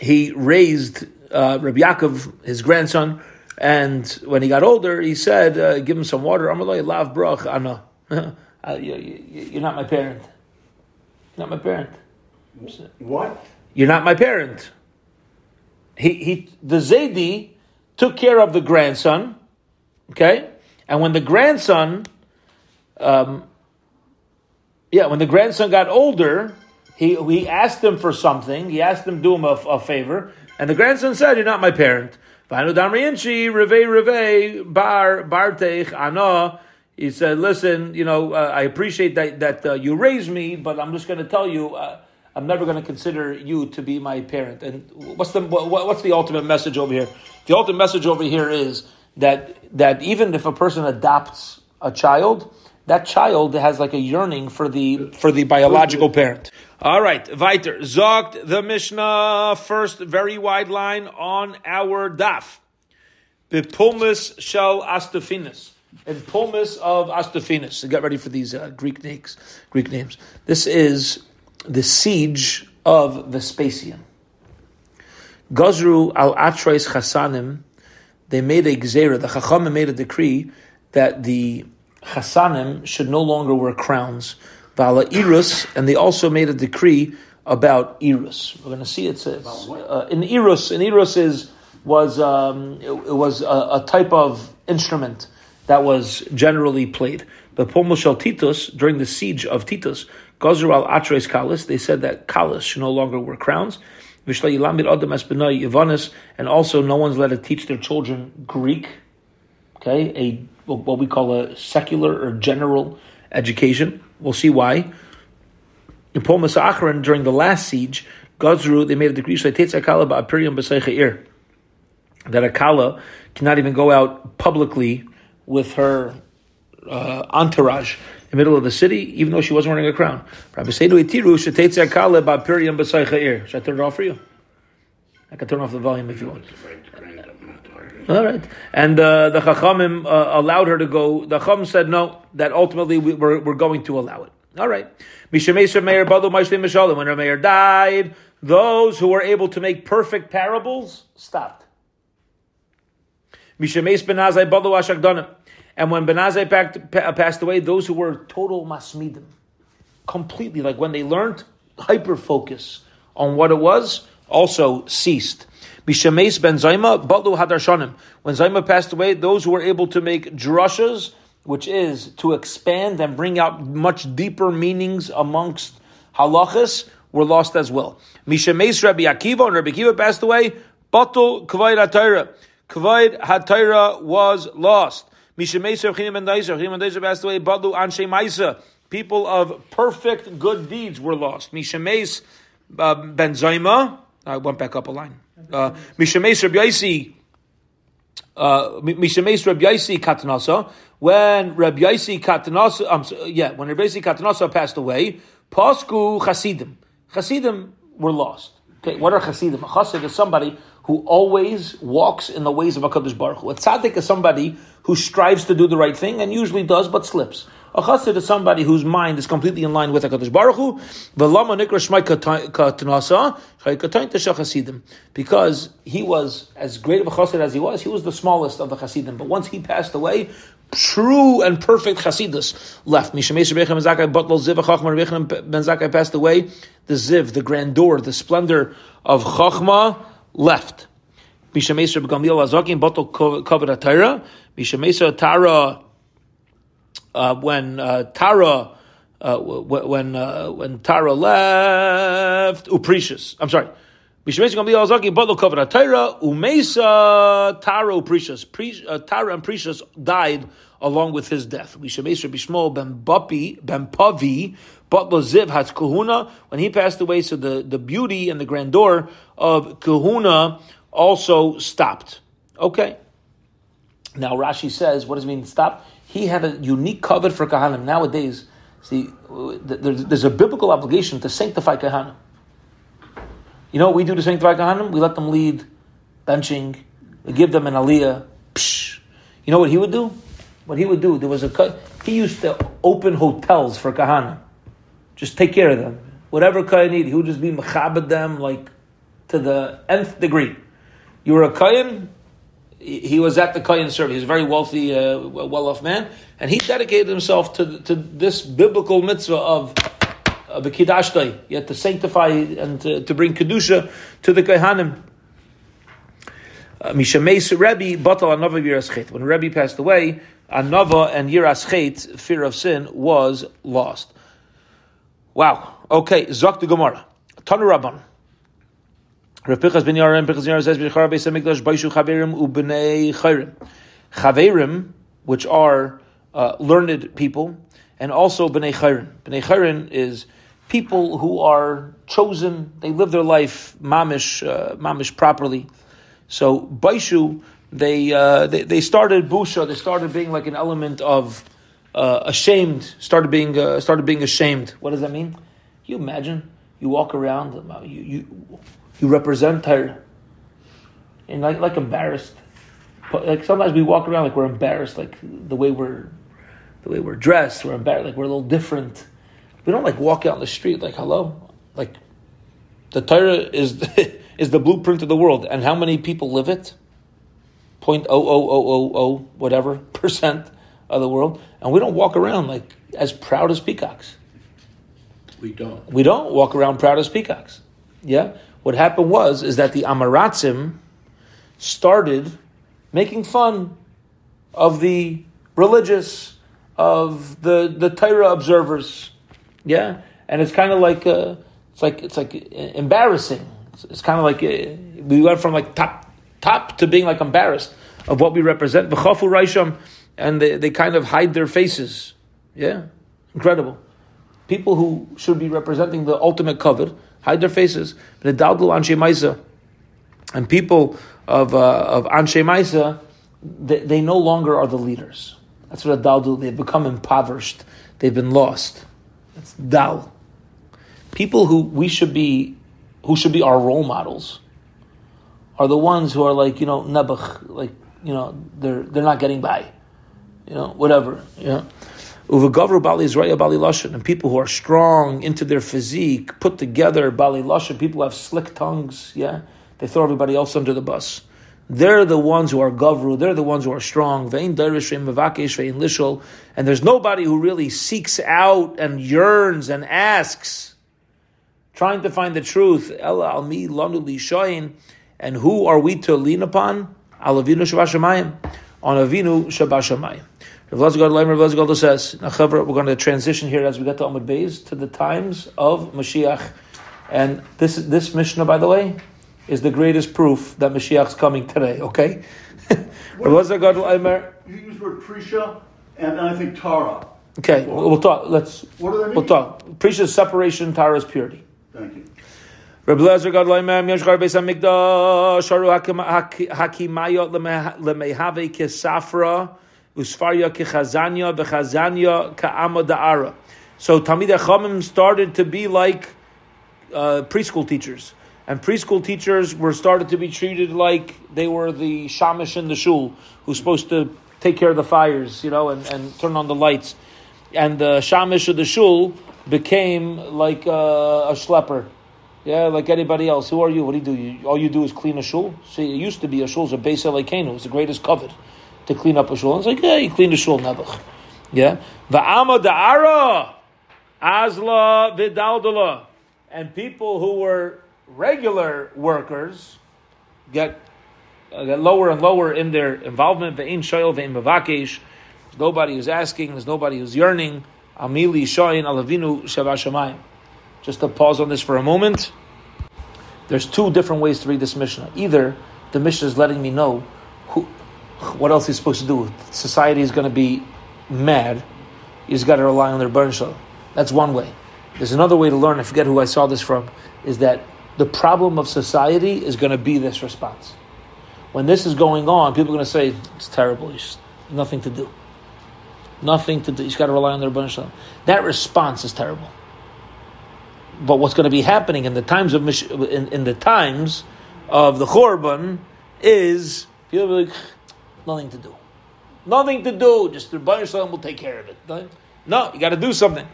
S1: He raised uh, Rabbi Yaakov, his grandson, and when he got older, he said, uh, "Give him some water." Amar lei lav brach ana. Uh, you, you, you're not my parent. You're not my parent.
S3: What?
S1: You're not my parent. He, he, the Zaidi took care of the grandson, okay? And when the grandson, um, yeah, when the grandson got older, he, he asked him for something. He asked him do him a, a favor. And the grandson said, You're not my parent. Reve reve, bar. He said, "Listen, you know, uh, I appreciate that that uh, you raised me, but I'm just going to tell you, uh, I'm never going to consider you to be my parent." And what's the what, what's the ultimate message over here? The ultimate message over here is that that even if a person adopts a child, that child has like a yearning for the for the biological parent. All right, weiter. Zogt the Mishnah first very wide line on our daf. Bipulmus shall astafinus. In Pulmus of Astafinus. So get ready for these uh, Greek names. Greek names. This is the siege of Vespasian. Gazru al Atreis Chasanim. They made a gzera. The Chachamim made a decree that the Chasanim should no longer wear crowns. Vala Irus, and they also made a decree about Irus. We're going to see it says uh, in Irus. In Irus is was um, it, it was a, a type of instrument that was generally played. But Pomoshel Titus, during the siege of Titus, Al Atres Kalis, they said that Kalis should no longer wear crowns. And also no one's allowed to teach their children Greek, okay, a what we call a secular or general education. We'll see why. In Pomas Achron, during the last siege, Gazru, they made a decree, Akala that a kala cannot even go out publicly with her uh, entourage the middle of the city, even though she wasn't wearing a crown. Rabbi Seidu Itiru shetetze kala ba'piriam b'saycha ir. Should I turn it off for you? I can turn off the volume if you want. All right. And uh, the Chachamim uh, allowed her to go. The Chacham said no, that ultimately we, we're, we're going to allow it. All right. When her mayor died, those who were able to make perfect parables stopped. And when Benazai passed away, those who were total masmidim, completely, like when they learned, hyper focus on what it was, also ceased. Bishames ben Zaima, Batlu Hadarshanim. When Zaima passed away, those who were able to make drushas, which is to expand and bring out much deeper meanings amongst halachas, were lost as well. Mishames Rabbi Akiva, and Rabbi Akiva passed away, Batul Kvaid HaTorah. Kvaid HaTorah was lost. Mishames Rabbi ben Daiser, ben Daiser passed away, Batul Anshe Maisa. People of perfect good deeds were lost. Mishames uh, ben Zaima, I went back up a line. Uh, Mishameis Rabbi Yaisi, uh, Mishameis Rabbi Yaisi Katanasa, when Rabbi Yaisi Katanasa, um, yeah, when Rabbi Yaisi Katanasa passed away, Pasku Chasidim. Chasidim were lost. Okay, what are Chasidim? A Chasid is somebody who always walks in the ways of HaKadosh Baruch Hu. A tzaddik is somebody who strives to do the right thing and usually does but slips. A chassid is somebody whose mind is completely in line with HaKadosh Baruch Hu. Because he was, as great of a chassid as he was, he was the smallest of the chassidim. But once he passed away, true and perfect chassidus left. Ben Zakkai passed away, the ziv, the grandeur, the splendor of chachma left. Mishamesa Gamliel Azakim Batal Kavod Atara. Mishamesa Tara uh, when uh, Tara uh, when uh, when Tara left Uprecious. I'm sorry. Bishmesi Gamliel Azaki Batal Kavod Atara Umesa Tara Uprecious. Uh, Tara and Precious died along with his death. Bishmesi Bishmo Ben Bapi Ben Pavi. But Ziv has kahuna. When he passed away, so the, the beauty and the grandeur of kahuna also stopped. Okay. Now Rashi says, what does it mean stop? He had a unique covet for Kahanim. Nowadays, see, there's a biblical obligation to sanctify Kahanim. You know what we do to sanctify Kahanim? We let them lead benching, we give them an aliyah. Psh. You know what he would do? What he would do, there was a he used to open hotels for Kahanim. Just take care of them. Whatever Kahan need, he would just be mechabed them like to the nth degree. You were a Kayan, he was at the Kayan service. He was a very wealthy, uh, well-off man, and he dedicated himself to, to this biblical mitzvah of the kiddushdai. You had to sanctify and to, to bring kedusha to the kohanim. Uh, Mishameis Rebbe batal anava yiras When Rebbe passed away, anava and yiras fear of sin, was lost. Wow. Okay, Zok the Gemara. Tanu Rabban. Rav Pichas ben Yarim, Pichas Yarim says, B'char Beis HaMikdash, Baishu Chaverim u'bnei Chayrim. Chaverim, which are uh, learned people, and also Bnei Chayrim. Bnei Chayrim is people who are chosen, they live their life mamish, uh, mamish properly. So Baishu, they, uh, they, they started busha, they started being like an element of uh, ashamed, started being, uh, started being ashamed. What does that mean? You imagine? You walk around, you, you you represent her, and like like embarrassed. Like sometimes we walk around like we're embarrassed, like the way we're the way we're dressed. We're embarrassed, like we're a little different. We don't like walk out in the street like hello, like the Torah is is the blueprint of the world, and how many people live it? Point oh oh oh oh oh whatever percent of the world, and we don't walk around like as proud as peacocks.
S2: We don't.
S1: We don't walk around proud as peacocks. Yeah, what happened was is that the Amaratzim started making fun of the religious, of the the Torah observers. Yeah, and it's kind of like uh, it's like it's like embarrassing. It's, it's kind of like uh, we went from like top top to being like embarrassed of what we represent. V'chafu Raisham, and they, they kind of hide their faces. Yeah, incredible. People who should be representing the ultimate cover hide their faces. and people of uh, of Anshe Maisa, they, they, no longer are the leaders. That's what a dal. They've become impoverished. They've been lost. That's dal. People who we should be, who should be our role models, are the ones who are like you know nebuch, like you know they're they're not getting by, you know whatever, you know. Uvagavru Bali Israel Bali Lashon, and people who are strong into their physique, put together Bali Lashon, people who have slick tongues, yeah, they throw everybody else under the bus. They're the ones who are Gavru, they're the ones who are strong, Vein Vein Lishol, and there's nobody who really seeks out and yearns and asks, trying to find the truth. Ella Almi Lanu Lishayin, and who are we to lean upon? Alavinu Shabashamayim, on Avinu Shabashamayim. Rav Lezer says, now we're going to transition here as we get to Amud Beis to the times of Mashiach. And this, this Mishnah, by the way, is the greatest proof that Mashiach's coming today, okay?
S3: Rav Lezer You use the word Prisha and I think Tara.
S1: Okay, we'll, we'll talk. Let's.
S3: What do they mean?
S1: We'll talk. Prisha is separation, Tara is purity.
S3: Thank you.
S1: Rabbi Lezer God Loimer Yoshgar Beis Hamikdash Sharu Hakimayot Lemehave Kesafra Usfarya kechazanya bechazanya ka'ama da'ara. So Talmidei Chachamim started to be like uh, preschool teachers. And preschool teachers were started to be treated like they were the shamish in the shul, who's supposed to take care of the fires, you know, and, and turn on the lights. And the shamish of the shul became like uh, a schlepper. Yeah, like anybody else. Who are you? What do you do? You, all you do is clean a shul? See, it used to be a shul's a base Elekenu. It's the greatest covet to clean up a shul. It's like, yeah, you clean the shul nebuch. Yeah. Va'ama da'ara, azla vidaldala. And people who were regular workers get, uh, get lower and lower in their involvement. Ve'in shayel ve'in mavakesh. There's nobody who's asking, there's nobody who's yearning. Amili shayin alavinu shavashamayim. Just to pause on this for a moment. There's two different ways to read this Mishnah. Either the Mishnah is letting me know what else he's supposed to do? Society is going to be mad. He's got to rely on their burn That's one way. There's another way to learn. I forget who I saw this from. Is that the problem of society is going to be this response. When this is going on, people are going to say it's terrible. There's nothing to do. Nothing to do. He's got to rely on their burn That response is terrible. But what's going to be happening in the times of in, in the times of the Churban is people like, Nothing to do. Nothing to do. Just the Rebbeinu Shalom will take care of it. No, you got to do something.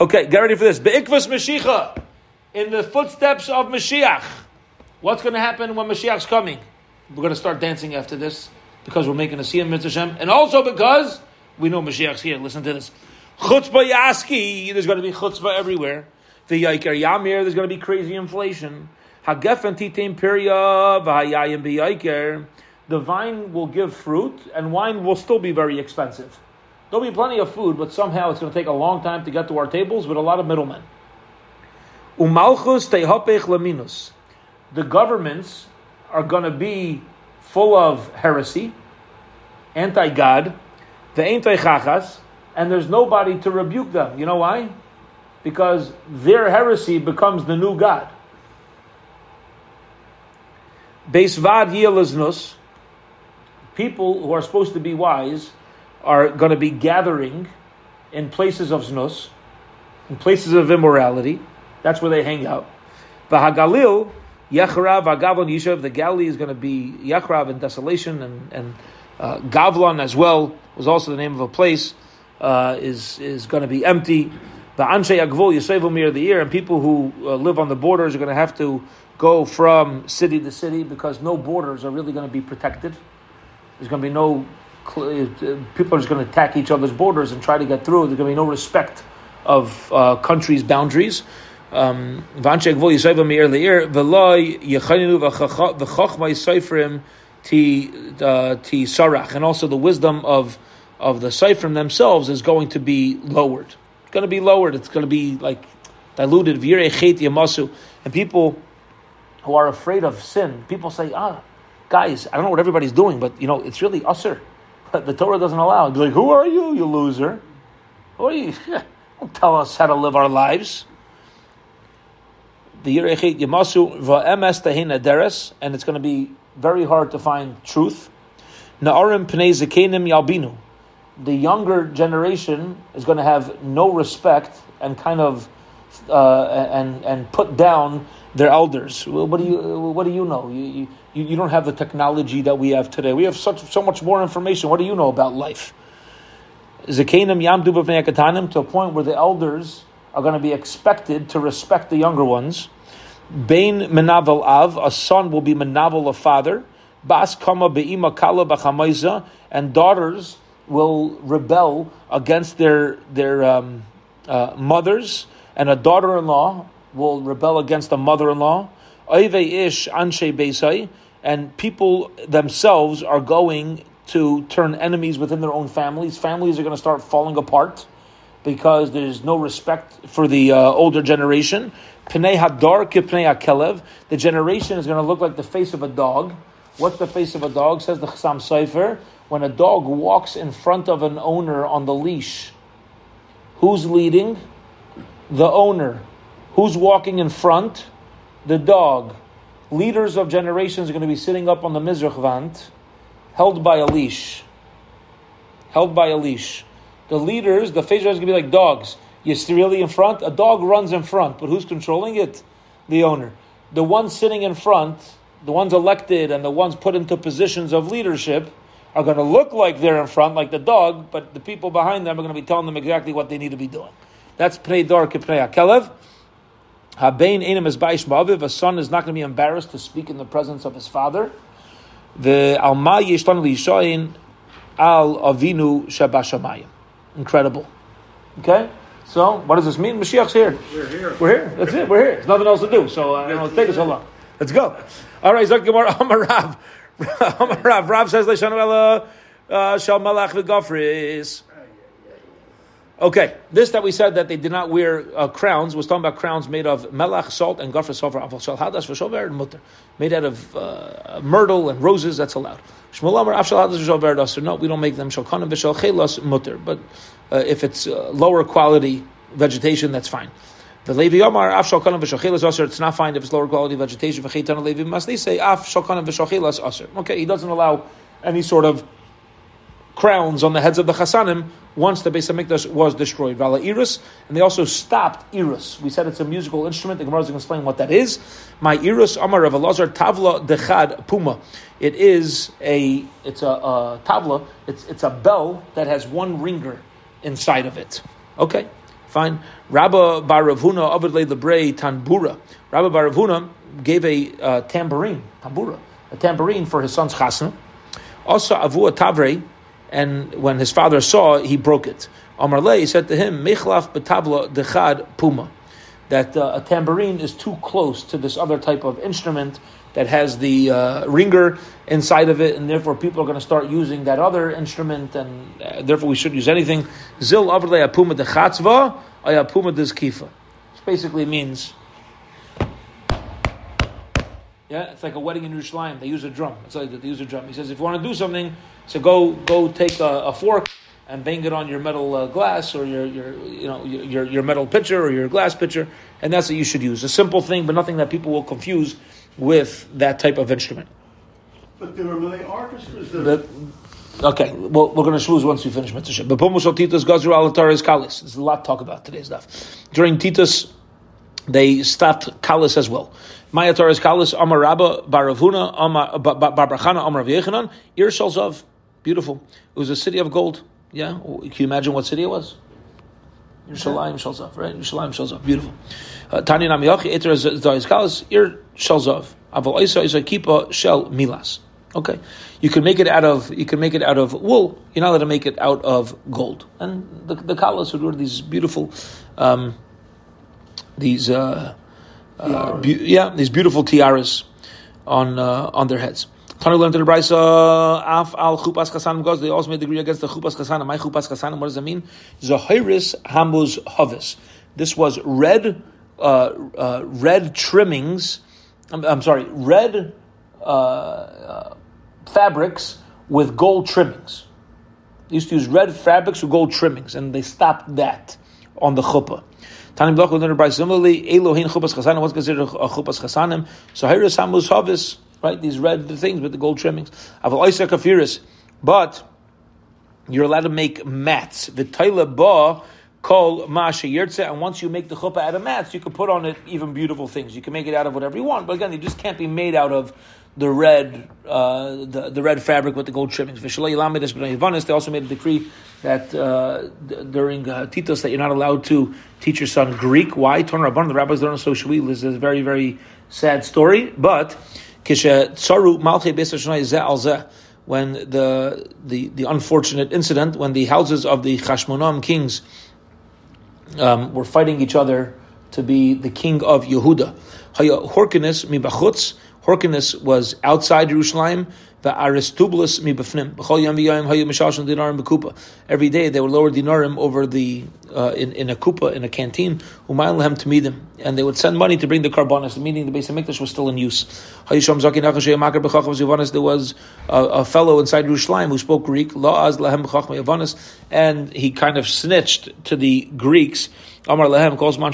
S1: Okay, get ready for this. Be'ikvas Mashiach. In the footsteps of Mashiach. What's going to happen when Mashiach's coming? We're going to start dancing after this because we're making a Siyum Mitzvah and also because we know Mashiach's here. Listen to this. Chutzpah Yaski. There's going to be chutzpah everywhere. The Yaikar Yamir. There's going to be crazy inflation. Hagefen Titim Pirya. V'hayayim B'Yaikar the vine will give fruit, and wine will still be very expensive. There'll be plenty of food, but somehow it's going to take a long time to get to our tables with a lot of middlemen. Umalchus tehapech laminus. The governments are going to be full of heresy, anti-God, the anti-chachas, and there's nobody to rebuke them. You know why? Because their heresy becomes the new God. Beisvad yelaznus, people who are supposed to be wise are going to be gathering in places of znus, in places of immorality. That's where they hang out. Vahagalil, Yechrav, Agavlon Yishav, the Galilee is going to be Yechrav and desolation, and, and uh, Gavlon as well was also the name of a place, uh, is, is going to be empty. The Anshe Agvul Yisevumir the year, and people who uh, live on the borders are going to have to go from city to city because no borders are really going to be protected. There's going to be no people are just going to attack each other's borders and try to get through. There's going to be no respect of uh, countries' boundaries. Um, and also the wisdom of of the Seifrim themselves is going to be lowered. It's going to be lowered. It's going to be like diluted. And people who are afraid of sin, people say, ah, guys, I don't know what everybody's doing, but you know, it's really usher. The Torah doesn't allow. It'd be like, who are you, you loser? Who are you? Don't tell us how to live our lives. The Yerechit Yamasu Va'emes Tehina Deres, and it's going to be very hard to find truth. Na'arim Pnei Yalbinu. The younger generation is going to have no respect and kind of uh, and and put down their elders. What do you What do you know? You, you you don't have the technology that we have today. We have such so much more information. What do you know about life? Zekenim Yamdu Katanim to a point where the elders are going to be expected to respect the younger ones. Bain menavel av, a son will be menavel a father. Bas kama be'ima kala b'chamayza, and daughters will rebel against their their um, uh, mothers, and a daughter-in-law will rebel against a mother-in-law. Oive ish anshe beisai, and people themselves are going to turn enemies within their own families. Families are going to start falling apart because there's no respect for the uh, older generation. Pnei hadar. The generation is going to look like the face of a dog. What's the face of a dog? Says the Chassam Sofer. When a dog walks in front of an owner on the leash, who's leading? The owner. Who's walking in front? The dog. Leaders of generations are going to be sitting up on the Mizrach held by a leash. Held by a leash. The leaders, the face is going to be like dogs. You're really in front. A dog runs in front, but who's controlling it? The owner. The ones sitting in front, the ones elected and the ones put into positions of leadership, are going to look like they're in front, like the dog, but the people behind them are going to be telling them exactly what they need to be doing. That's Pnei Dor Kipnei Akelev. Habein Enim is Baish Ma'aviv. A son is not going to be embarrassed to speak in the presence of his father. The Alma Yeshtan Lishayin Al Avinu Shabashamayim. Incredible. Okay? So, what does this mean? Mashiach's here.
S2: We're here.
S1: We're here. That's it. We're here. There's nothing else to do. So, uh, it'll take us so long. Let's go. All right, Zak Gemara Amar Rav. Amar Rav. Says, Leishanu Ela Shal Malach V'Gofris. Okay, this that we said that they did not wear uh, crowns was talking about crowns made of melach, salt, and gafra sulfur, aval shal hadas, v'shover, and mutter. Made out of uh, myrtle and roses, that's allowed. Shmuel Amar, afshal hadas, v'shover, daser. No, we don't make them shalkanim, v'shal chelas, mutter. But uh, if it's uh, lower quality vegetation, that's fine. The Levi Omar, af shalkanim v'shachilas aser, it's not fine if it's lower quality vegetation. V'cheitan Levi they say af shalkanim v'shachilas aser. Okay, he doesn't allow any sort of crowns on the heads of the chasanim once the Beis Hamikdash was destroyed. Vala iris, and they also stopped iris. We said it's a musical instrument. The Gemara is going to explain what that is. My iris Amar Rav Elazar Tavla Dechad Puma. It is a it's a, a tavla. It's it's a bell that has one ringer inside of it. Okay, fine. Rabba Baravuna Abadle Lebrei Tanbura. Rabba Baravuna gave a uh, tambourine, tambura, a tambourine for his son's chasna. Also Avua Tavre and when his father saw, he broke it. Amar he said to him, Michlaf betabla dechad puma, that uh, a tambourine is too close to this other type of instrument that has the uh, ringer inside of it, and therefore people are going to start using that other instrument, and uh, therefore we shouldn't use anything. Zil avrle apuma dechatzva, ayapuma deskifa. Which basically means yeah, it's like a wedding in Yerushalayim. They use a drum. It's like they use a drum. He says, if you want to do something, so go go take a, a fork and bang it on your metal uh, glass or your, your you know your, your metal pitcher or your glass pitcher, and that's what you should use. A simple thing, but nothing that people will confuse with that type of instrument.
S3: But there are many orchestras that.
S1: Okay, well, we're going to choose once we finish Mitzvah. But Pomushal Titus Gazru Alataris Kalis. There's a lot to talk about today's stuff. During Titus, they stopped Kalis as well. Maya Torah is Kalis Amar Baravuna Barbrachana Amar Yechanan Ir Beautiful. It was a city of gold. Yeah. Can you imagine what city it was? Yerushalayim Shalzav, right? Yerushalayim Shalzav. Beautiful. Uh, Tanya Nam Yochi Eter Zayis Kalis Ir Shalzav. Aval Isa is a kipa shell milas. Okay, you can make it out of you can make it out of wool. You're not allowed to make it out of gold. And the the kalas would wear these beautiful, um, these uh, be- yeah, these beautiful tiaras on uh, on their heads. Tanu learned the Brisa af al chupas chasanim goes. They also made the degree against the chupas chasanim. My chupas chasanim. What does that mean? Zahiris hamuz havis. This was red, uh, uh, red trimmings. I'm, I'm sorry, red uh, uh, fabrics with gold trimmings. They used to use red fabrics with gold trimmings, and they stopped that. on the chuppah. Tanim Bloch will by similarly, Elohin chupas chasanim, what's considered a chupas chasanim? So here is Hamus Havis, right? These red things with the gold trimmings. Aval Isa Kafiris. But you're allowed to make mats. The Taila Ba Kol Masha Yirtze, and once you make the chuppah out of mats, you can put on it even beautiful things. You can make it out of whatever you want, but again, it just can't be made out of the red, uh, the, the red fabric with the gold trimmings. They also made a decree that uh, during uh, Titus that you're not allowed to teach your son Greek. Why? Ton Rabban, the rabbis don't so This is a very, very sad story. But when the, the, the unfortunate incident, when the houses of the Chashmonam kings um, were fighting each other to be the king of Yehuda. Horkenes mi Horkenes was outside Jerusalem. Aristobulus mi. Every day they would lower dinarim over the uh, in, in a kupa in a canteen. Umayim to meet them, and they would send money to bring the karbanas. Meaning the base of Mikdash was still in use. There was a, a fellow inside Jerusalem who spoke Greek. And he kind of snitched to the Greeks Amar lehem calls man.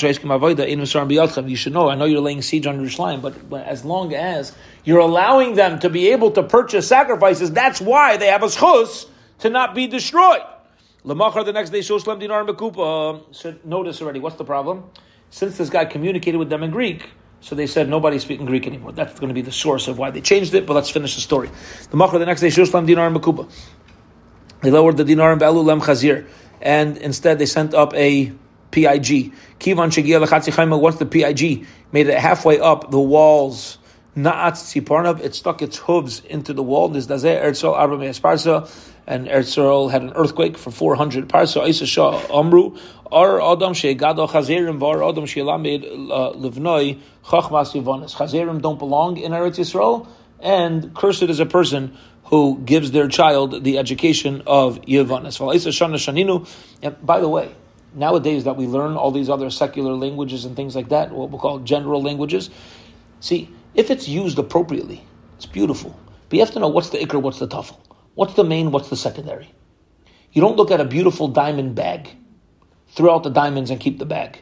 S1: You should know. I know you're laying siege on Jerusalem, but, but as long as you're allowing them to be able to purchase sacrifices, that's why they have a schus to not be destroyed. Lamachar the next day shoslem dinar mekupa. So notice already. What's the problem? Since this guy communicated with them in Greek. So they said nobody's speaking Greek anymore. That's going to be the source of why they changed it. But let's finish the story. The Machar the next day shoslem dinar mekupa. They lowered the dinar and lem chazir, and instead they sent up a PIG. Kivan Lechatzi once the PIG made it halfway up the walls, Na'at Tziparnav, it stuck its hooves into the wall. This Dazeh Erzol Arba Parsa, and Erzol had an earthquake for 400 Parsa, Isa Shah Amru, Ar Adam She'egado Chazerim, Var Adam She'elamed uh, Livnoi, Chachmas Yivonis. Chazerim don't belong in Eretz Yisrael, and cursed is a person who gives their child the education of Yivonis. And by the way, nowadays that we learn all these other secular languages and things like that, what we call general languages. See, if it's used appropriately, it's beautiful. But you have to know what's the ikr, what's the tafel. What's the main, what's the secondary. You don't look at a beautiful diamond bag, throw out the diamonds and keep the bag.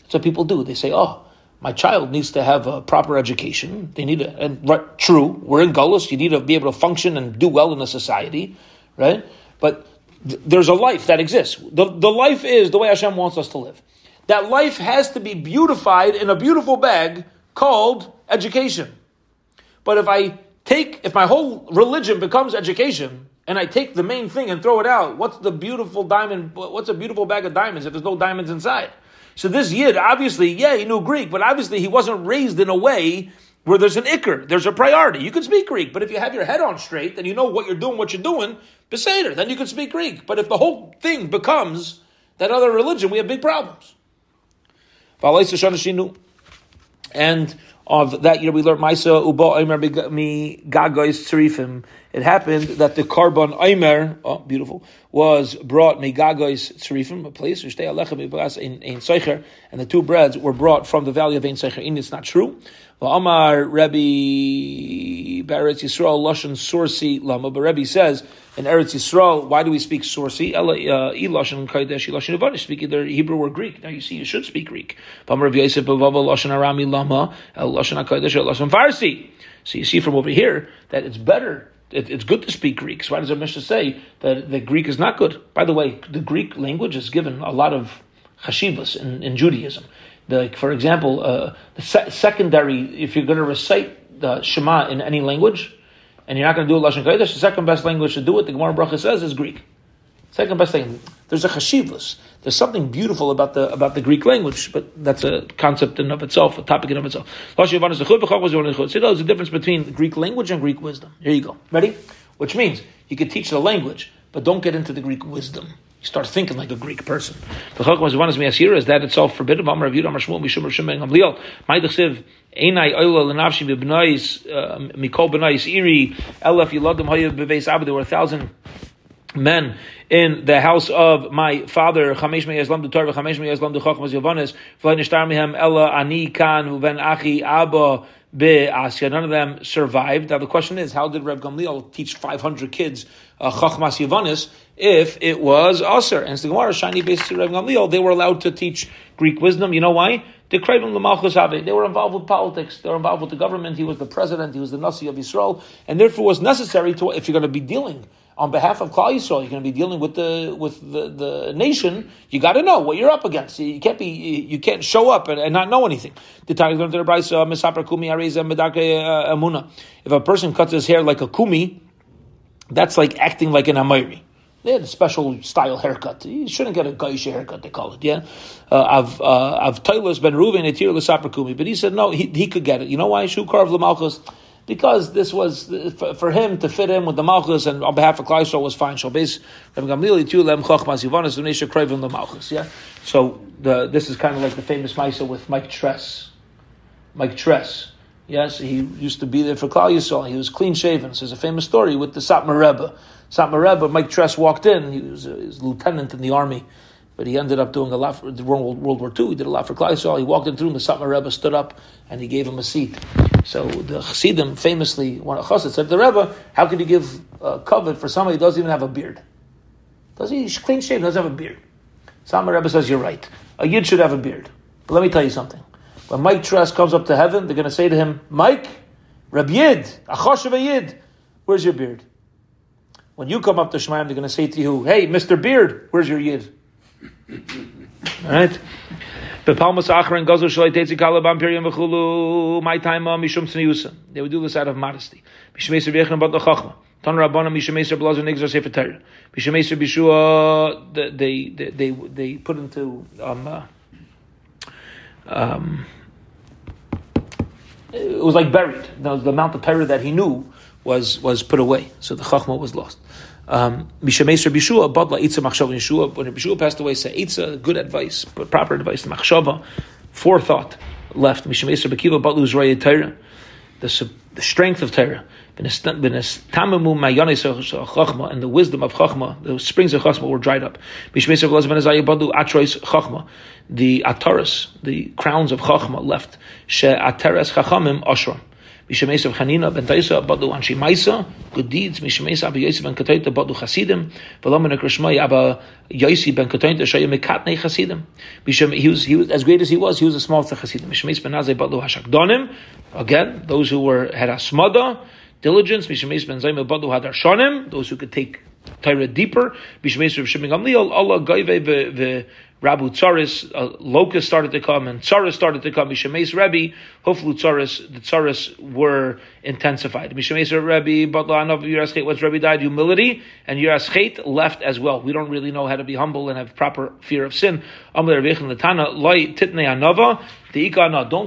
S1: That's what people do. They say, oh, my child needs to have a proper education. They need to, and right, true, we're in Gullus, you need to be able to function and do well in a society, right? But there's a life that exists. The, the life is the way Hashem wants us to live. That life has to be beautified in a beautiful bag called education. But if I take, if my whole religion becomes education, and I take the main thing and throw it out, what's the beautiful diamond, what's a beautiful bag of diamonds if there's no diamonds inside? So this Yid, obviously, yeah, he knew Greek, but obviously he wasn't raised in a way where there's an ikr, there's a priority. You can speak Greek, but if you have your head on straight, then you know what you're doing, what you're doing, Beseder, then you can speak Greek. But if the whole thing becomes that other religion, we have big problems. And of that year we learned Maisa Uba Omer mi Gagois Tzrifim. It happened that the Karban Omer, oh beautiful, was brought mi Gagois Tzrifim, a place in in Seicher, and the two breads were brought from the valley of Ein Seicher. It's not true. Amar Rebbe Beretz Yisrael Lashon Sorsi Lama, but Rebbe says in Eretz Yisrael, why do we speak Sorsi? Ela uh, Lashon Kaidesh Lashon Avanish. Speak either Hebrew or Greek. Now you see, you should speak Greek. Amar Rebbe Yosef Bavava Lashon Arami Lama Lashon Kaidesh Lashon Farsi. So you see from over here that it's better it's good to speak Greek. So why does the Mishnah say that the Greek is not good? By the way, the Greek language is given a lot of chashivas in, in Judaism. Like, for example, uh, the se- secondary, if you're going to recite the Shema in any language, and you're not going to do it Lashon Kodesh, the second best language to do it, the Gemara Bracha says, is Greek. Second best thing. There's a chashivus. There's something beautiful about the about the Greek language, but that's a concept in of itself, a topic in of itself. There's a difference between Greek language and Greek wisdom. Here you go. Ready? Which means you can teach the language, but don't get into the Greek wisdom. You start thinking like a Greek person. Is that itself forbidden. B'Bnais uh. There were a thousand men in the house of my father, Chamesh Mei Yislam Torah, Chamesh Mei Yislam Duchachmas Nishtar Mihem Ella Ani Kan Uven Achi Abba Asya. None of them survived. Now the question is, how did Reb Gamliel teach 500 kids uh, Chachmas Yavanis if it was Aser. And the Gemara, Shiny based Rav Gamliel, they were allowed to teach Greek wisdom. You know why? They were involved with politics. They were involved with the government. He was the president. He was the Nasi of Israel. And therefore was necessary to, if you're going to be dealing on behalf of Klal Yisrael, you're going to be dealing with the with the, the nation. You got to know what you're up against. You can't be you can't show up and, and not know anything. Uh. If a person cuts his hair like a kumi, that's like acting like an amayri. They had a special style haircut. You shouldn't get a gaisha haircut, they call it, yeah? Uh, I've, uh, I've ben Ruven, etir. But he said, no, he, he could get it. You know why? Shu karv l'malchus because this was for, him to fit in with the Malchus and on behalf of Klaisel was fine. So base Yeah. So the, this is kind of like the famous Misa with Mike Tress. Mike Tress. Yes, he used to be there for Klal Yisrael. He was clean shaven. So there's a famous story with the Satmar Rebbe. Satmar Rebbe, Mike Tress walked in. He was a, he was a lieutenant in the army. But he ended up doing a lot for World, World War II. He did a lot for Kleisol. He walked room, the Satmar Rebbe stood up and he gave him a seat. So the Chassidim famously, one of Chassid said to the Rebbe, how could you give uh, covet for somebody who doesn't even have a beard? Does he clean shaven, doesn't have a beard? Satmar Rebbe says, you're right. A Yid should have a beard. But let me tell you something. When Mike Tress comes up to heaven, they're going to say to him, Mike, Reb Yid, Achosh of a Yid, where's your beard? When you come up to Shemaim, they're going to say to you, hey, Mr. Beard, where's your Yid? All right. They would do this out of modesty. Tan Rabbana Mishemeser Blazer Nigzar Sefer Torah. Bishua. They they they they put into um. Uh, um, it was like buried. The, the amount of Torah that he knew was was put away, so the chachma was lost. Um, Mishameser Bishua, Badla Itza Machshava Yeshua. When Bishua passed away, say Itza, good advice, but proper advice, Machshava, forethought left. Mishameser Bekiva Badlu's Raya Torah, the the strength of Torah. And the wisdom of Chachma, the springs of Chachma were dried up. The Ataras, the crowns of Chachma left. She Ataras Chachamim Ashram. Mishamesa Chanina ben Taisa Badu Anshi Maisa, good deeds. Mishamesa Abba Yosef ben Katoita Badu Chasidim, Velaman Krishmai Abba Yosi ben Katoita Shaya Mekatne Chasidim. He was he was as great as he was, he was a small Chasidim. Mishames ben Azay Badu Hashakdonim, again those who were had asmada diligence. Mishames ben Zayim Badu Hadarshonim, those who could take Torah deeper. Mishames Rav Shimon Gamliel Allah Gaive the Rabu Tsaris, uh, locusts started to come, and Tsaris started to come. Mishameis Rebbe, hopefully Tsaris, the Tsaris were intensified. Mishameis Rebbe, but of Yeraschet, once Rebbe died, humility, and Yeraschet left as well. We don't really know how to be humble and have proper fear of sin. Don't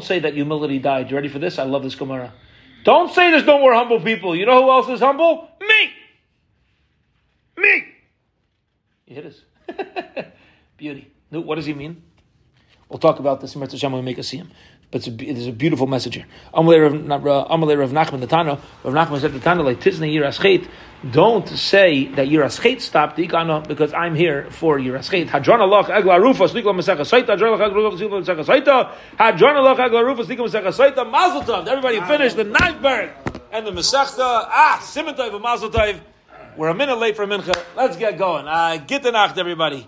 S1: say that humility died. You ready for this? I love this Gemara. Don't say there's no more humble people. You know who else is humble? Me! Me! You hit us. Beauty. What does he mean? We'll talk about this in Mitzvah Shem when we make a siyum. But it's a, there's a beautiful message here. Amalei Rav Nachman the Tana. Rav Nachman said the Tana like Tiznei Yiraschet. Don't say that Yiraschet stopped the Ikana because I'm here for Yiraschet. Hadron Allah Egla Rufa Slikla Masecha Saita. Hadron Allah Egla Rufa Slikla Masecha Saita. Hadron Allah Egla Rufa Slikla Masecha Saita. Mazel Tov. Everybody finished the ninth berg and the Masechta. Ah, Simon Tov and Mazel Tov. We're a minute late for Mincha. Let's get going. Uh, get the nacht, everybody.